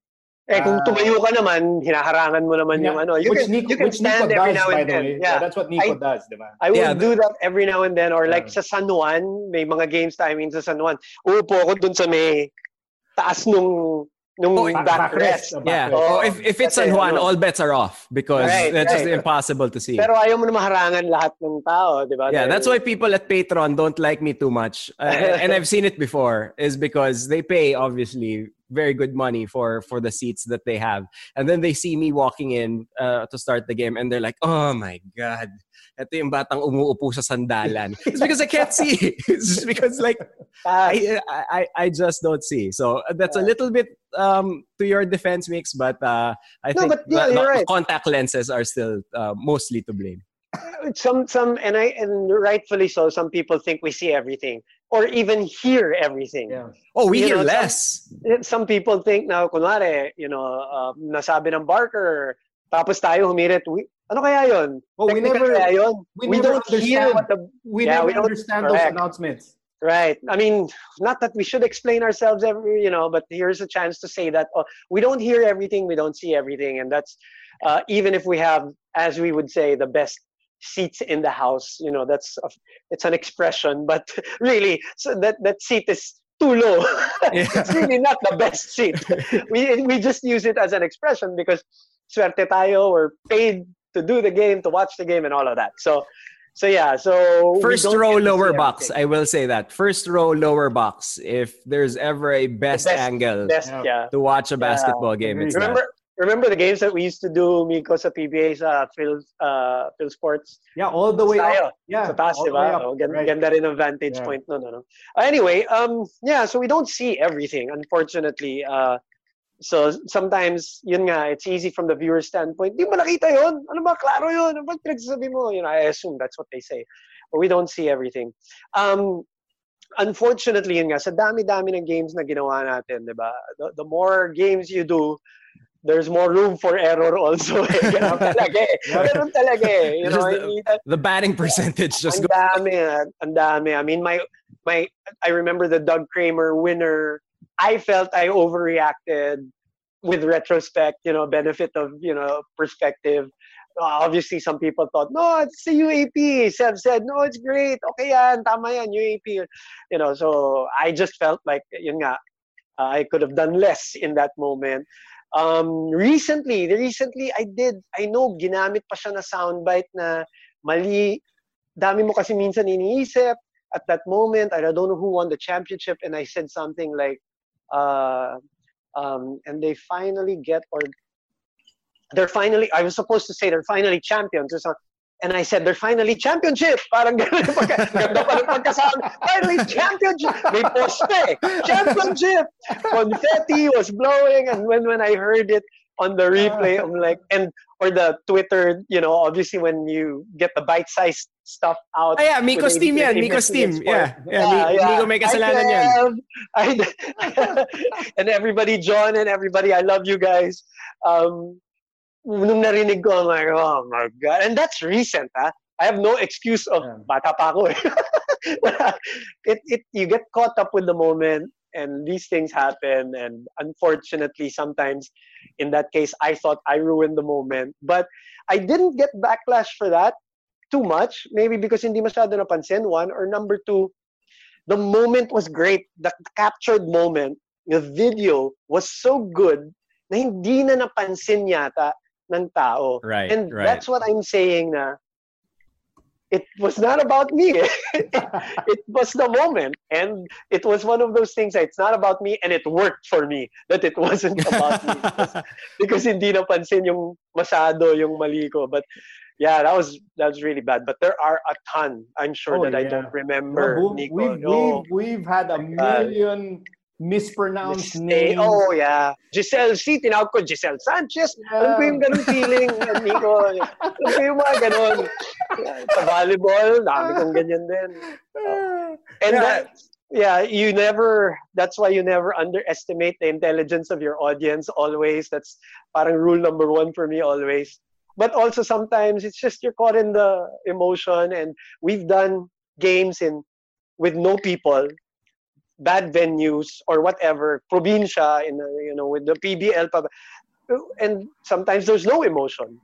Eh, kung Ah. tumayo ka naman, hinaharangan mo naman yung Yeah, ano. You which can, Nico, you can which Nico stand every does, now and the then. way. Yeah. that's what Nico I- does, di ba? I would Yeah, do that every now and then. Or like Yeah. sa San Juan, may mga games timing sa San Juan. Uupo ako dun sa may taas nung nung Oh, backrest. the Yeah. Oh, if, if it's San Juan, ano- all bets are off because Right, that's just right. impossible to see. Pero ayaw mo na maharangan lahat ng tao, di ba? yeah, that's why people at Patreon don't like me too much, uh, and I've seen it before. Is because they pay obviously very good money for for the seats that they have, and then they see me walking in uh, to start the game, and they're like, "Oh my god, ito yung batang umuupo sa sandalan." It's because I can't see. it's just because like Ah, I, I I just don't see. So that's a little bit um to your defense mix, but uh, I No, think but yeah, you're the right. contact lenses are still uh, mostly to blame. some some and I and rightfully so. Some people think we see everything or even hear everything. Yeah. Oh, we You hear know, less. Some people think now, kunwari, you know, uh, nasabi ng Barker, tapos tayo humirit. We, ano kaya yun? Oh, we never- kaya yun? we We, never don't hear understand. what the We Yeah, never we don't- understand those correct. announcements. Right. I mean, not that we should explain ourselves every, you know, but here's a chance to say that oh, we don't hear everything, we don't see everything, and that's uh, even if we have, as we would say, the best seats in the house. You know, that's a, it's an expression, but really, so that that seat is too low. Yeah. it's really not the best seat. we we just use it as an expression because suerte tayo, we're paid to do the game, to watch the game, and all of that. So. So yeah, so First row get to see lower box. everything. I will say that. First row lower box. If there's ever a best, best- angle Best, Yeah. yeah. to watch a basketball game, it's Remember, that. Remember the games that we used to do, Miko, sa PBA, sa Phil, uh, Phil Sports? Yeah, all the way Tayo, up. Yeah, sa taas, di ba? Oh, ganda, Right. ganda rin ang vantage Yeah. point nun, ano? Uh, anyway, um, yeah, so we don't see everything, unfortunately. Uh, so sometimes, yun nga, it's easy from the viewer's standpoint. Di mo nakita yun? Ano ba? Klaro yun. Ano ba pinagsasabi mo? You know, I assume that's what they say. But we don't see everything. Um, unfortunately, yun nga, sa dami-dami ng games na ginawa natin, di ba? The, the more games you do, there's more room for error also. eh. Ganun talaga eh. Ganun talaga eh. You know, Just I the- mean, The batting percentage just goes. dami, ah, ang dami. I mean, my, my, I remember the Doug Kramer winner. I felt I overreacted with retrospect, you know, benefit of, you know, perspective. Uh, obviously, some people thought, no, it's the UAAP. Sev said, no, it's great. Okay yan, tama yan, UAAP. You know, so I just felt like, yun nga, uh, I could have done less in that moment. Um, recently, recently I did, I know ginamit pa siya na soundbite na mali. Dami mo kasi minsan iniisip at that moment. I don't know who won the championship and I said something like, uh, um, and they finally get or they're finally I was supposed to say they're finally champions or something. And I said, they're finally championship. Parang ganun. Pagka, ganda pa ng pagkasama. Finally championship. May poste. Championship. Confetti was blowing. And when, when I heard it on the replay, I'm like, and or the Twitter, you know, obviously when you get the bite-sized stuff out. Ah, yeah, Mico's team yan. Mico's team. Yeah. Yeah, yeah, Mico may kasalanan yan. I, and everybody, John and everybody, I love you guys. Um, nung narinig ko, I'm like, oh my God. And that's recent, huh? I have no excuse of yeah. bata pa ako eh. it, it, you get caught up with the moment and these things happen and unfortunately sometimes in that case I thought I ruined the moment. But I didn't get backlash for that too much. Maybe because hindi masyado napansin, one. Or number two, the moment was great. The captured moment, the video was so good na hindi na napansin yata ng tao. Right, and right. that's what I'm saying na it was not about me. it, it was the moment. And it was one of those things that it's not about me and it worked for me that it wasn't about me. Because, because hindi napansin yung masado, yung mali ko. But yeah, that was that was really bad. But there are a ton. I'm sure oh, that yeah. I don't remember. No, we've, we've, oh, we've had a million mispronounced name. Oh, yeah. Giselle C, tinawag ko Giselle Sanchez. Yeah. Alam ko yung ganun feeling, Nikko. Alam ko yung mga ganun. Sa volleyball, dami kong ganyan din. And yeah. that, yeah, you never, that's why you never underestimate the intelligence of your audience always. That's parang rule number one for me always. But also sometimes it's just you're caught in the emotion and we've done games in with no people bad venues or whatever, probinsya, in you know, with the PBL, and sometimes there's no emotion.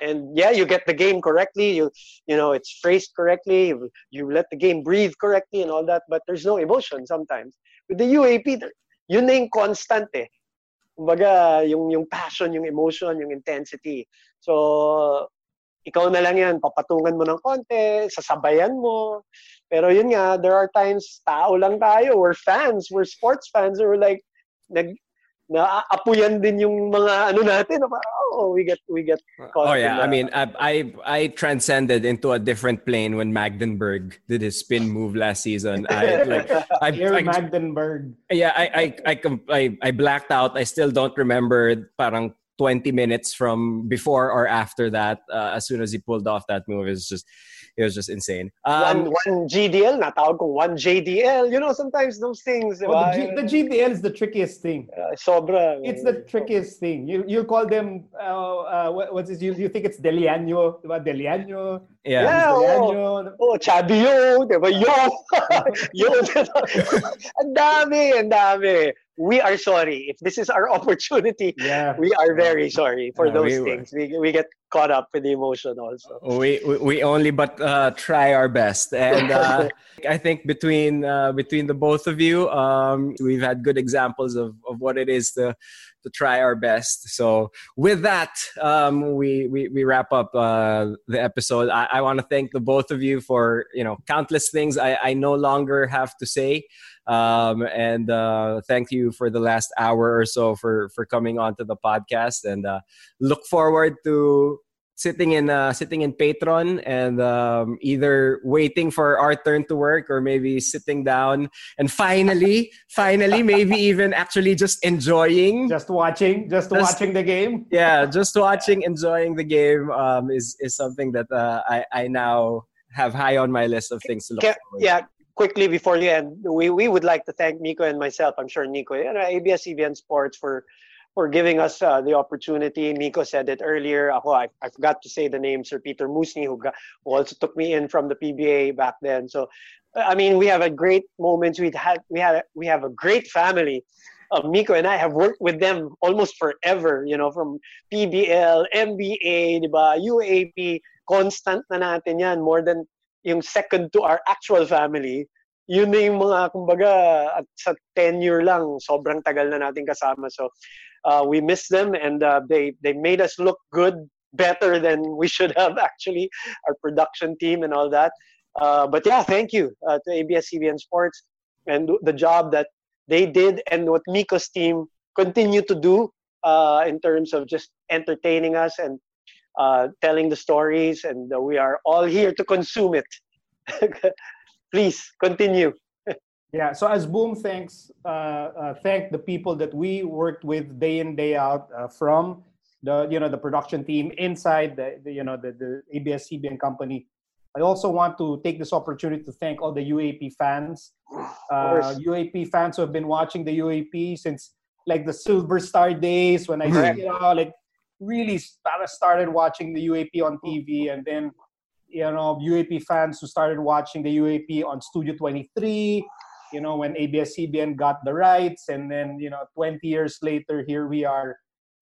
And yeah, you get the game correctly. You you know it's phrased correctly. You, you let the game breathe correctly and all that. But there's no emotion sometimes. With the UAAP, yun na yung constant eh. Kumbaga, yung, yung passion, yung emotion, yung intensity. So, ikaw na lang yan, papatungan mo ng konti, sasabayan mo. Pero yun nga, there are times, tao lang tayo, we're fans, we're sports fans, we're like, nag, naaapuyan din yung mga ano natin. Oh, we get we get caught. Oh yeah, I mean, I, I I transcended into a different plane when Magdenburg did his spin move last season. I like I, I Magdenburg. Yeah, I I, I I I blacked out. I still don't remember parang 20 minutes from before or after that uh, as soon as he pulled off that move is just it was just insane. Um, one, one GDL natawag ko one JDL you know sometimes those things well, the, G, the, GDL is the trickiest thing. Uh, sobra. It's the trickiest thing. You you call them uh, uh, what, what's this? You, you think it's Deliano diba? Deliano yeah, yeah oh, oh Chabio diba yo. Yo. Ang dami ang dami we are sorry if this is our opportunity. Yeah. we are very sorry for those we, things. We we get caught up with the emotion also. We we only but uh, try our best, and uh, I think between uh, between the both of you, um, we've had good examples of of what it is to to try our best. So with that, um, we, we, we wrap up uh, the episode. I, I want to thank the both of you for you know countless things I, I no longer have to say. Um, and uh, thank you for the last hour or so for for coming onto the podcast. And uh, look forward to sitting in uh, sitting in Patron and um, either waiting for our turn to work or maybe sitting down and finally, finally, maybe even actually just enjoying, just watching, just, just watching the game. Yeah, just watching, enjoying the game um, is is something that uh, I I now have high on my list of things to look. forward. Yeah, quickly before you end, we we would like to thank Nikko and myself. I'm sure Nikko, and ABS-CBN Sports for for giving us uh, the opportunity. Mico said it earlier. Ako, I, I forgot to say the name, Sir Peter Musni, who, got, who also took me in from the PBA back then. So, I mean, we have a great moments. We had we had we have a great family. Uh, Mico and I have worked with them almost forever. You know, from PBL, MBA, diba, UAAP, constant na natin yan. More than yung second to our actual family yun na yung mga, kumbaga, at sa tenure lang, sobrang tagal na natin kasama. So, uh, we miss them and uh, they, they made us look good, better than we should have actually, our production team and all that. Uh, but yeah, thank you uh, to ABS-CBN Sports and the job that they did and what Mico's team continue to do uh, in terms of just entertaining us and uh, telling the stories, and uh, we are all here to consume it. Please continue. Yeah. So as Boom thanks, uh, uh, thank the people that we worked with day in day out uh, from the you know the production team inside the, the you know the, the ABS-CBN company. I also want to take this opportunity to thank all the UAAP fans, uh, UAAP fans who have been watching the UAAP since like the Silver Star days when I you know like really started watching the UAAP on TV and then you know UAAP fans who started watching the UAAP on Studio 23 you know when ABS-CBN got the rights. And then you know 20 years later here we are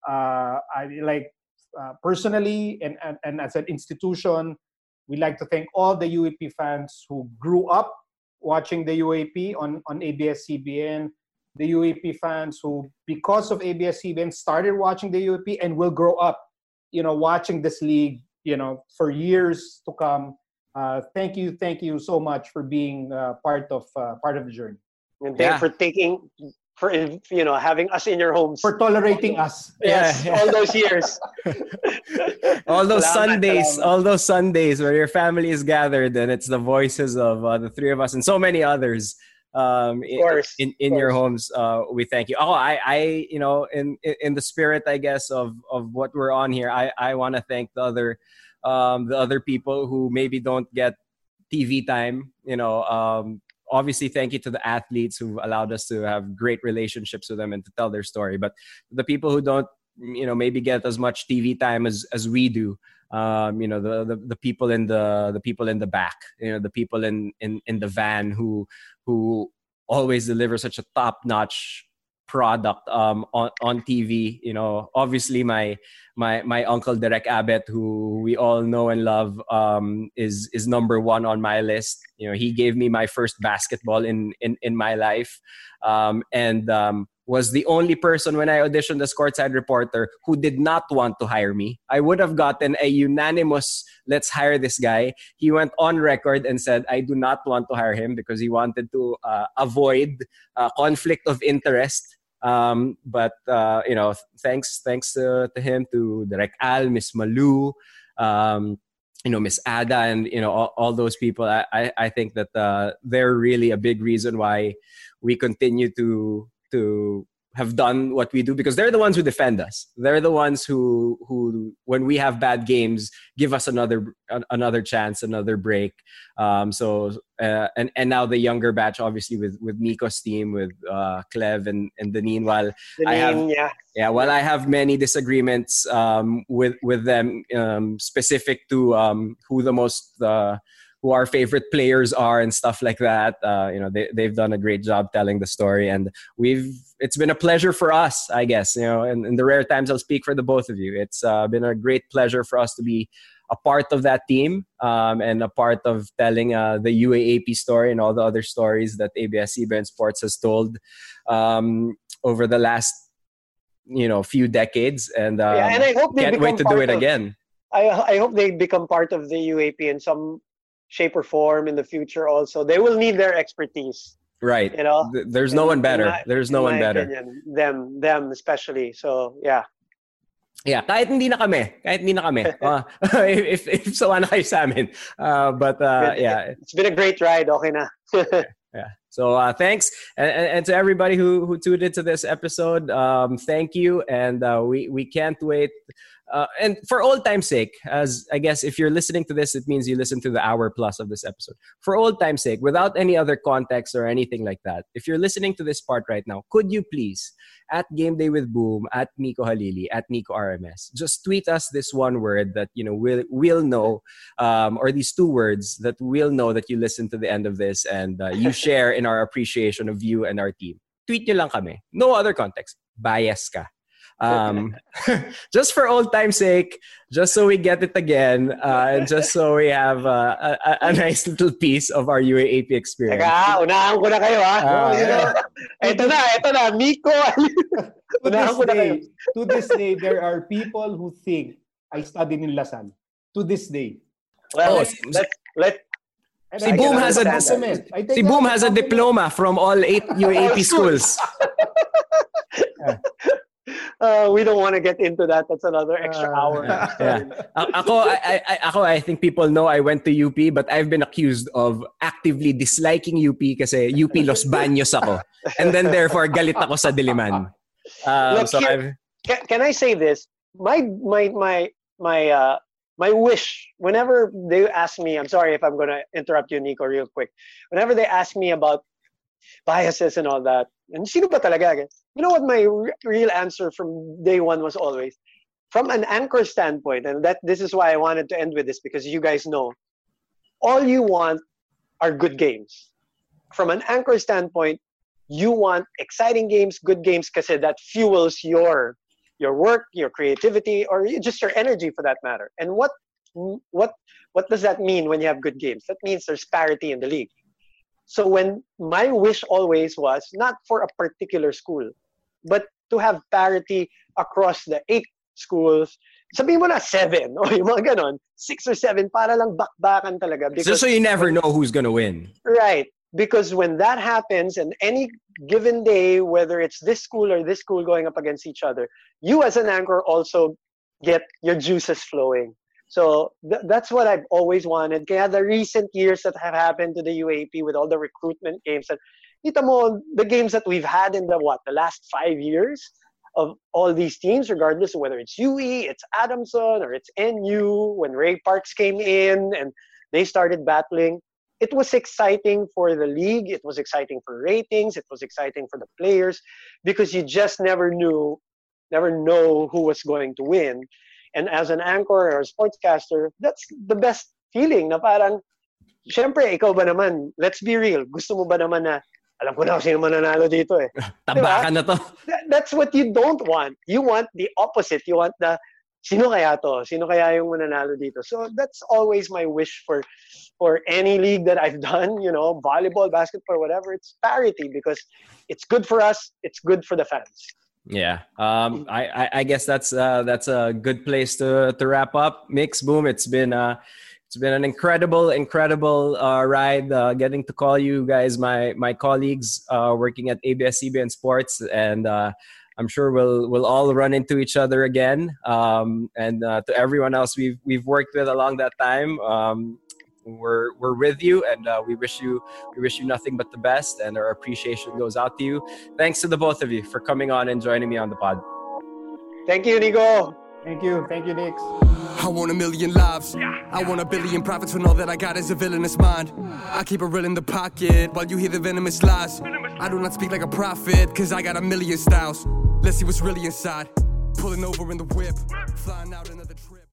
uh, I like uh, personally and, and and as an institution we like to thank all the UAAP fans who grew up watching the UAAP on on ABS-CBN the UAAP fans who because of ABS-CBN started watching the UAAP and will grow up you know watching this league you know for years to come uh, thank you, thank you so much for being uh, part of uh, part of the journey. And thank yeah. for taking for you know having us in your homes for tolerating us. Yes, yeah. all those years. all those Sundays, all those Sundays where your family is gathered and it's the voices of uh, the three of us and so many others um in, course, in, in your homes uh we thank you oh i i you know in in the spirit i guess of of what we're on here i i want to thank the other um, the other people who maybe don't get TV time. You know, um, obviously, thank you to the athletes who allowed us to have great relationships with them and to tell their story. But the people who don't, you know, maybe get as much TV time as as we do. Um, you know, the, the the people in the the people in the back. You know, the people in in in the van who who always deliver such a top notch product um, on on TV. You know, obviously my my my uncle Derek Abbott, who we all know and love, um, is is number one on my list. You know, he gave me my first basketball in in in my life, um, and um, was the only person when I auditioned as courtside reporter who did not want to hire me. I would have gotten a unanimous "Let's hire this guy." He went on record and said, "I do not want to hire him because he wanted to uh, avoid uh, conflict of interest." Um, but uh, you know, thanks thanks to, to him, to Direct Al, Miss Malu, um, you know, Miss Ada, and you know all, all those people. I, I, I think that uh, they're really a big reason why we continue to to have done what we do because they're the ones who defend us. They're the ones who who when we have bad games give us another another chance, another break. Um, so uh, and and now the younger batch, obviously with with Mico's team, with uh, Clev and and Deneen. While Deneen, I have yeah. yeah, while I have many disagreements um, with with them um, specific to um, who the most uh, who our favorite players are and stuff like that. Uh, you know, they, they've done a great job telling the story, and we've it's been a pleasure for us, I guess. You know, and in the rare times I'll speak for the both of you, it's uh, been a great pleasure for us to be a part of that team um, and a part of telling uh, the UAAP story and all the other stories that ABS-CBN Sports has told um, over the last you know few decades. And, um, yeah, and I hope they can't wait to do it of, again. I, I hope they become part of the UAAP in some shape or form in the future also they will need their expertise right you know there's no one better my, there's no one better opinion. them them especially so yeah Yeah, kahit hindi na kami, kahit hindi na kami. Uh, if if so na kayo sa amin. Uh, but uh, yeah, it's been a great ride. Okay na. yeah. So uh, thanks, and, and, to everybody who who tuned into this episode. Um, thank you, and uh, we we can't wait uh, and for old time's sake, as I guess if you're listening to this, it means you listen to the hour plus of this episode. For old time's sake, without any other context or anything like that, if you're listening to this part right now, could you please, at Game Day with Boom, at Mico Halili, at Nikko RMS, just tweet us this one word that you know we'll we'll know, um, or these two words that we'll know that you listen to the end of this and uh, you share in our appreciation of you and our team. Tweet nyo lang kami. No other context. Bias ka. Um, just for old time's sake, just so we get it again, uh, and just so we have uh, a, a, nice little piece of our UAAP experience. Teka, unahan ko na kayo ha. Uh, ito na, ito na, Mico. to, this day, to this day, there are people who think I studied in La Salle. To this day. Well, oh, let, let, Si Boom has a Si Boom has a diploma from all eight UAAP schools. Uh, we don't want to get into that. That's another extra Uh, hour. yeah. A- ako, I, I, ako, I think people know I went to UP, but I've been accused of actively disliking UP kasi UP Los Baños ako. And then therefore, galit ako sa Diliman. Um, Look, so here- I've, Can, can I say this? My my my my uh my wish whenever they ask me, I'm sorry if I'm gonna interrupt you, Nikko, real quick. Whenever they ask me about biases and all that, and sino ba talaga? You know what my re- real answer from day one was always, from an anchor standpoint, and that this is why I wanted to end with this because you guys know, all you want are good games. From an anchor standpoint, you want exciting games, good games, because that fuels your your work, your creativity, or just your energy for that matter. And what what what does that mean when you have good games? That means there's parity in the league. So when my wish always was not for a particular school, but to have parity across the eight schools. Sabihin mo na seven, o yung mga ganon, six or seven, para lang bakbakan talaga. so, so you never know who's gonna win. Right. Because when that happens, and any given day, whether it's this school or this school going up against each other, you as an anchor also get your juices flowing. So th- that's what I've always wanted. Kaya the recent years that have happened to the UAAP with all the recruitment games, and kita mo, the games that we've had in the what, the last five years of all these teams, regardless of whether it's UE, it's Adamson, or it's NU, when Ray Parks came in and they started battling it was exciting for the league. It was exciting for ratings. It was exciting for the players because you just never knew, never know who was going to win. And as an anchor or a sportscaster, that's the best feeling na parang, syempre, ikaw ba naman, let's be real, gusto mo ba naman na, alam ko na kung sino mananalo dito eh. Tabakan na to. That's what you don't want. You want the opposite. You want the sino kaya to? Sino kaya yung mananalo dito? So that's always my wish for for any league that I've done, you know, volleyball, basketball, whatever. It's parity because it's good for us, it's good for the fans. Yeah. Um, I, I, guess that's uh, that's a good place to, to wrap up. Mix boom. It's been uh, it's been an incredible, incredible uh, ride. Uh, getting to call you guys my my colleagues uh, working at ABS-CBN Sports, and uh, I'm sure we'll we'll all run into each other again. Um, and uh, to everyone else we've we've worked with along that time, um, we're we're with you, and uh, we wish you we wish you nothing but the best, and our appreciation goes out to you. Thanks to the both of you for coming on and joining me on the pod. Thank you, Nikko. Thank you. Thank you, Nix. I want a million lives. I want a billion profits when all that I got is a villainous mind. I keep it real in the pocket while you hear the venomous lies. I do not speak like a prophet, cause I got a million styles. Let's see what's really inside. Pulling over in the whip, flying out another trip.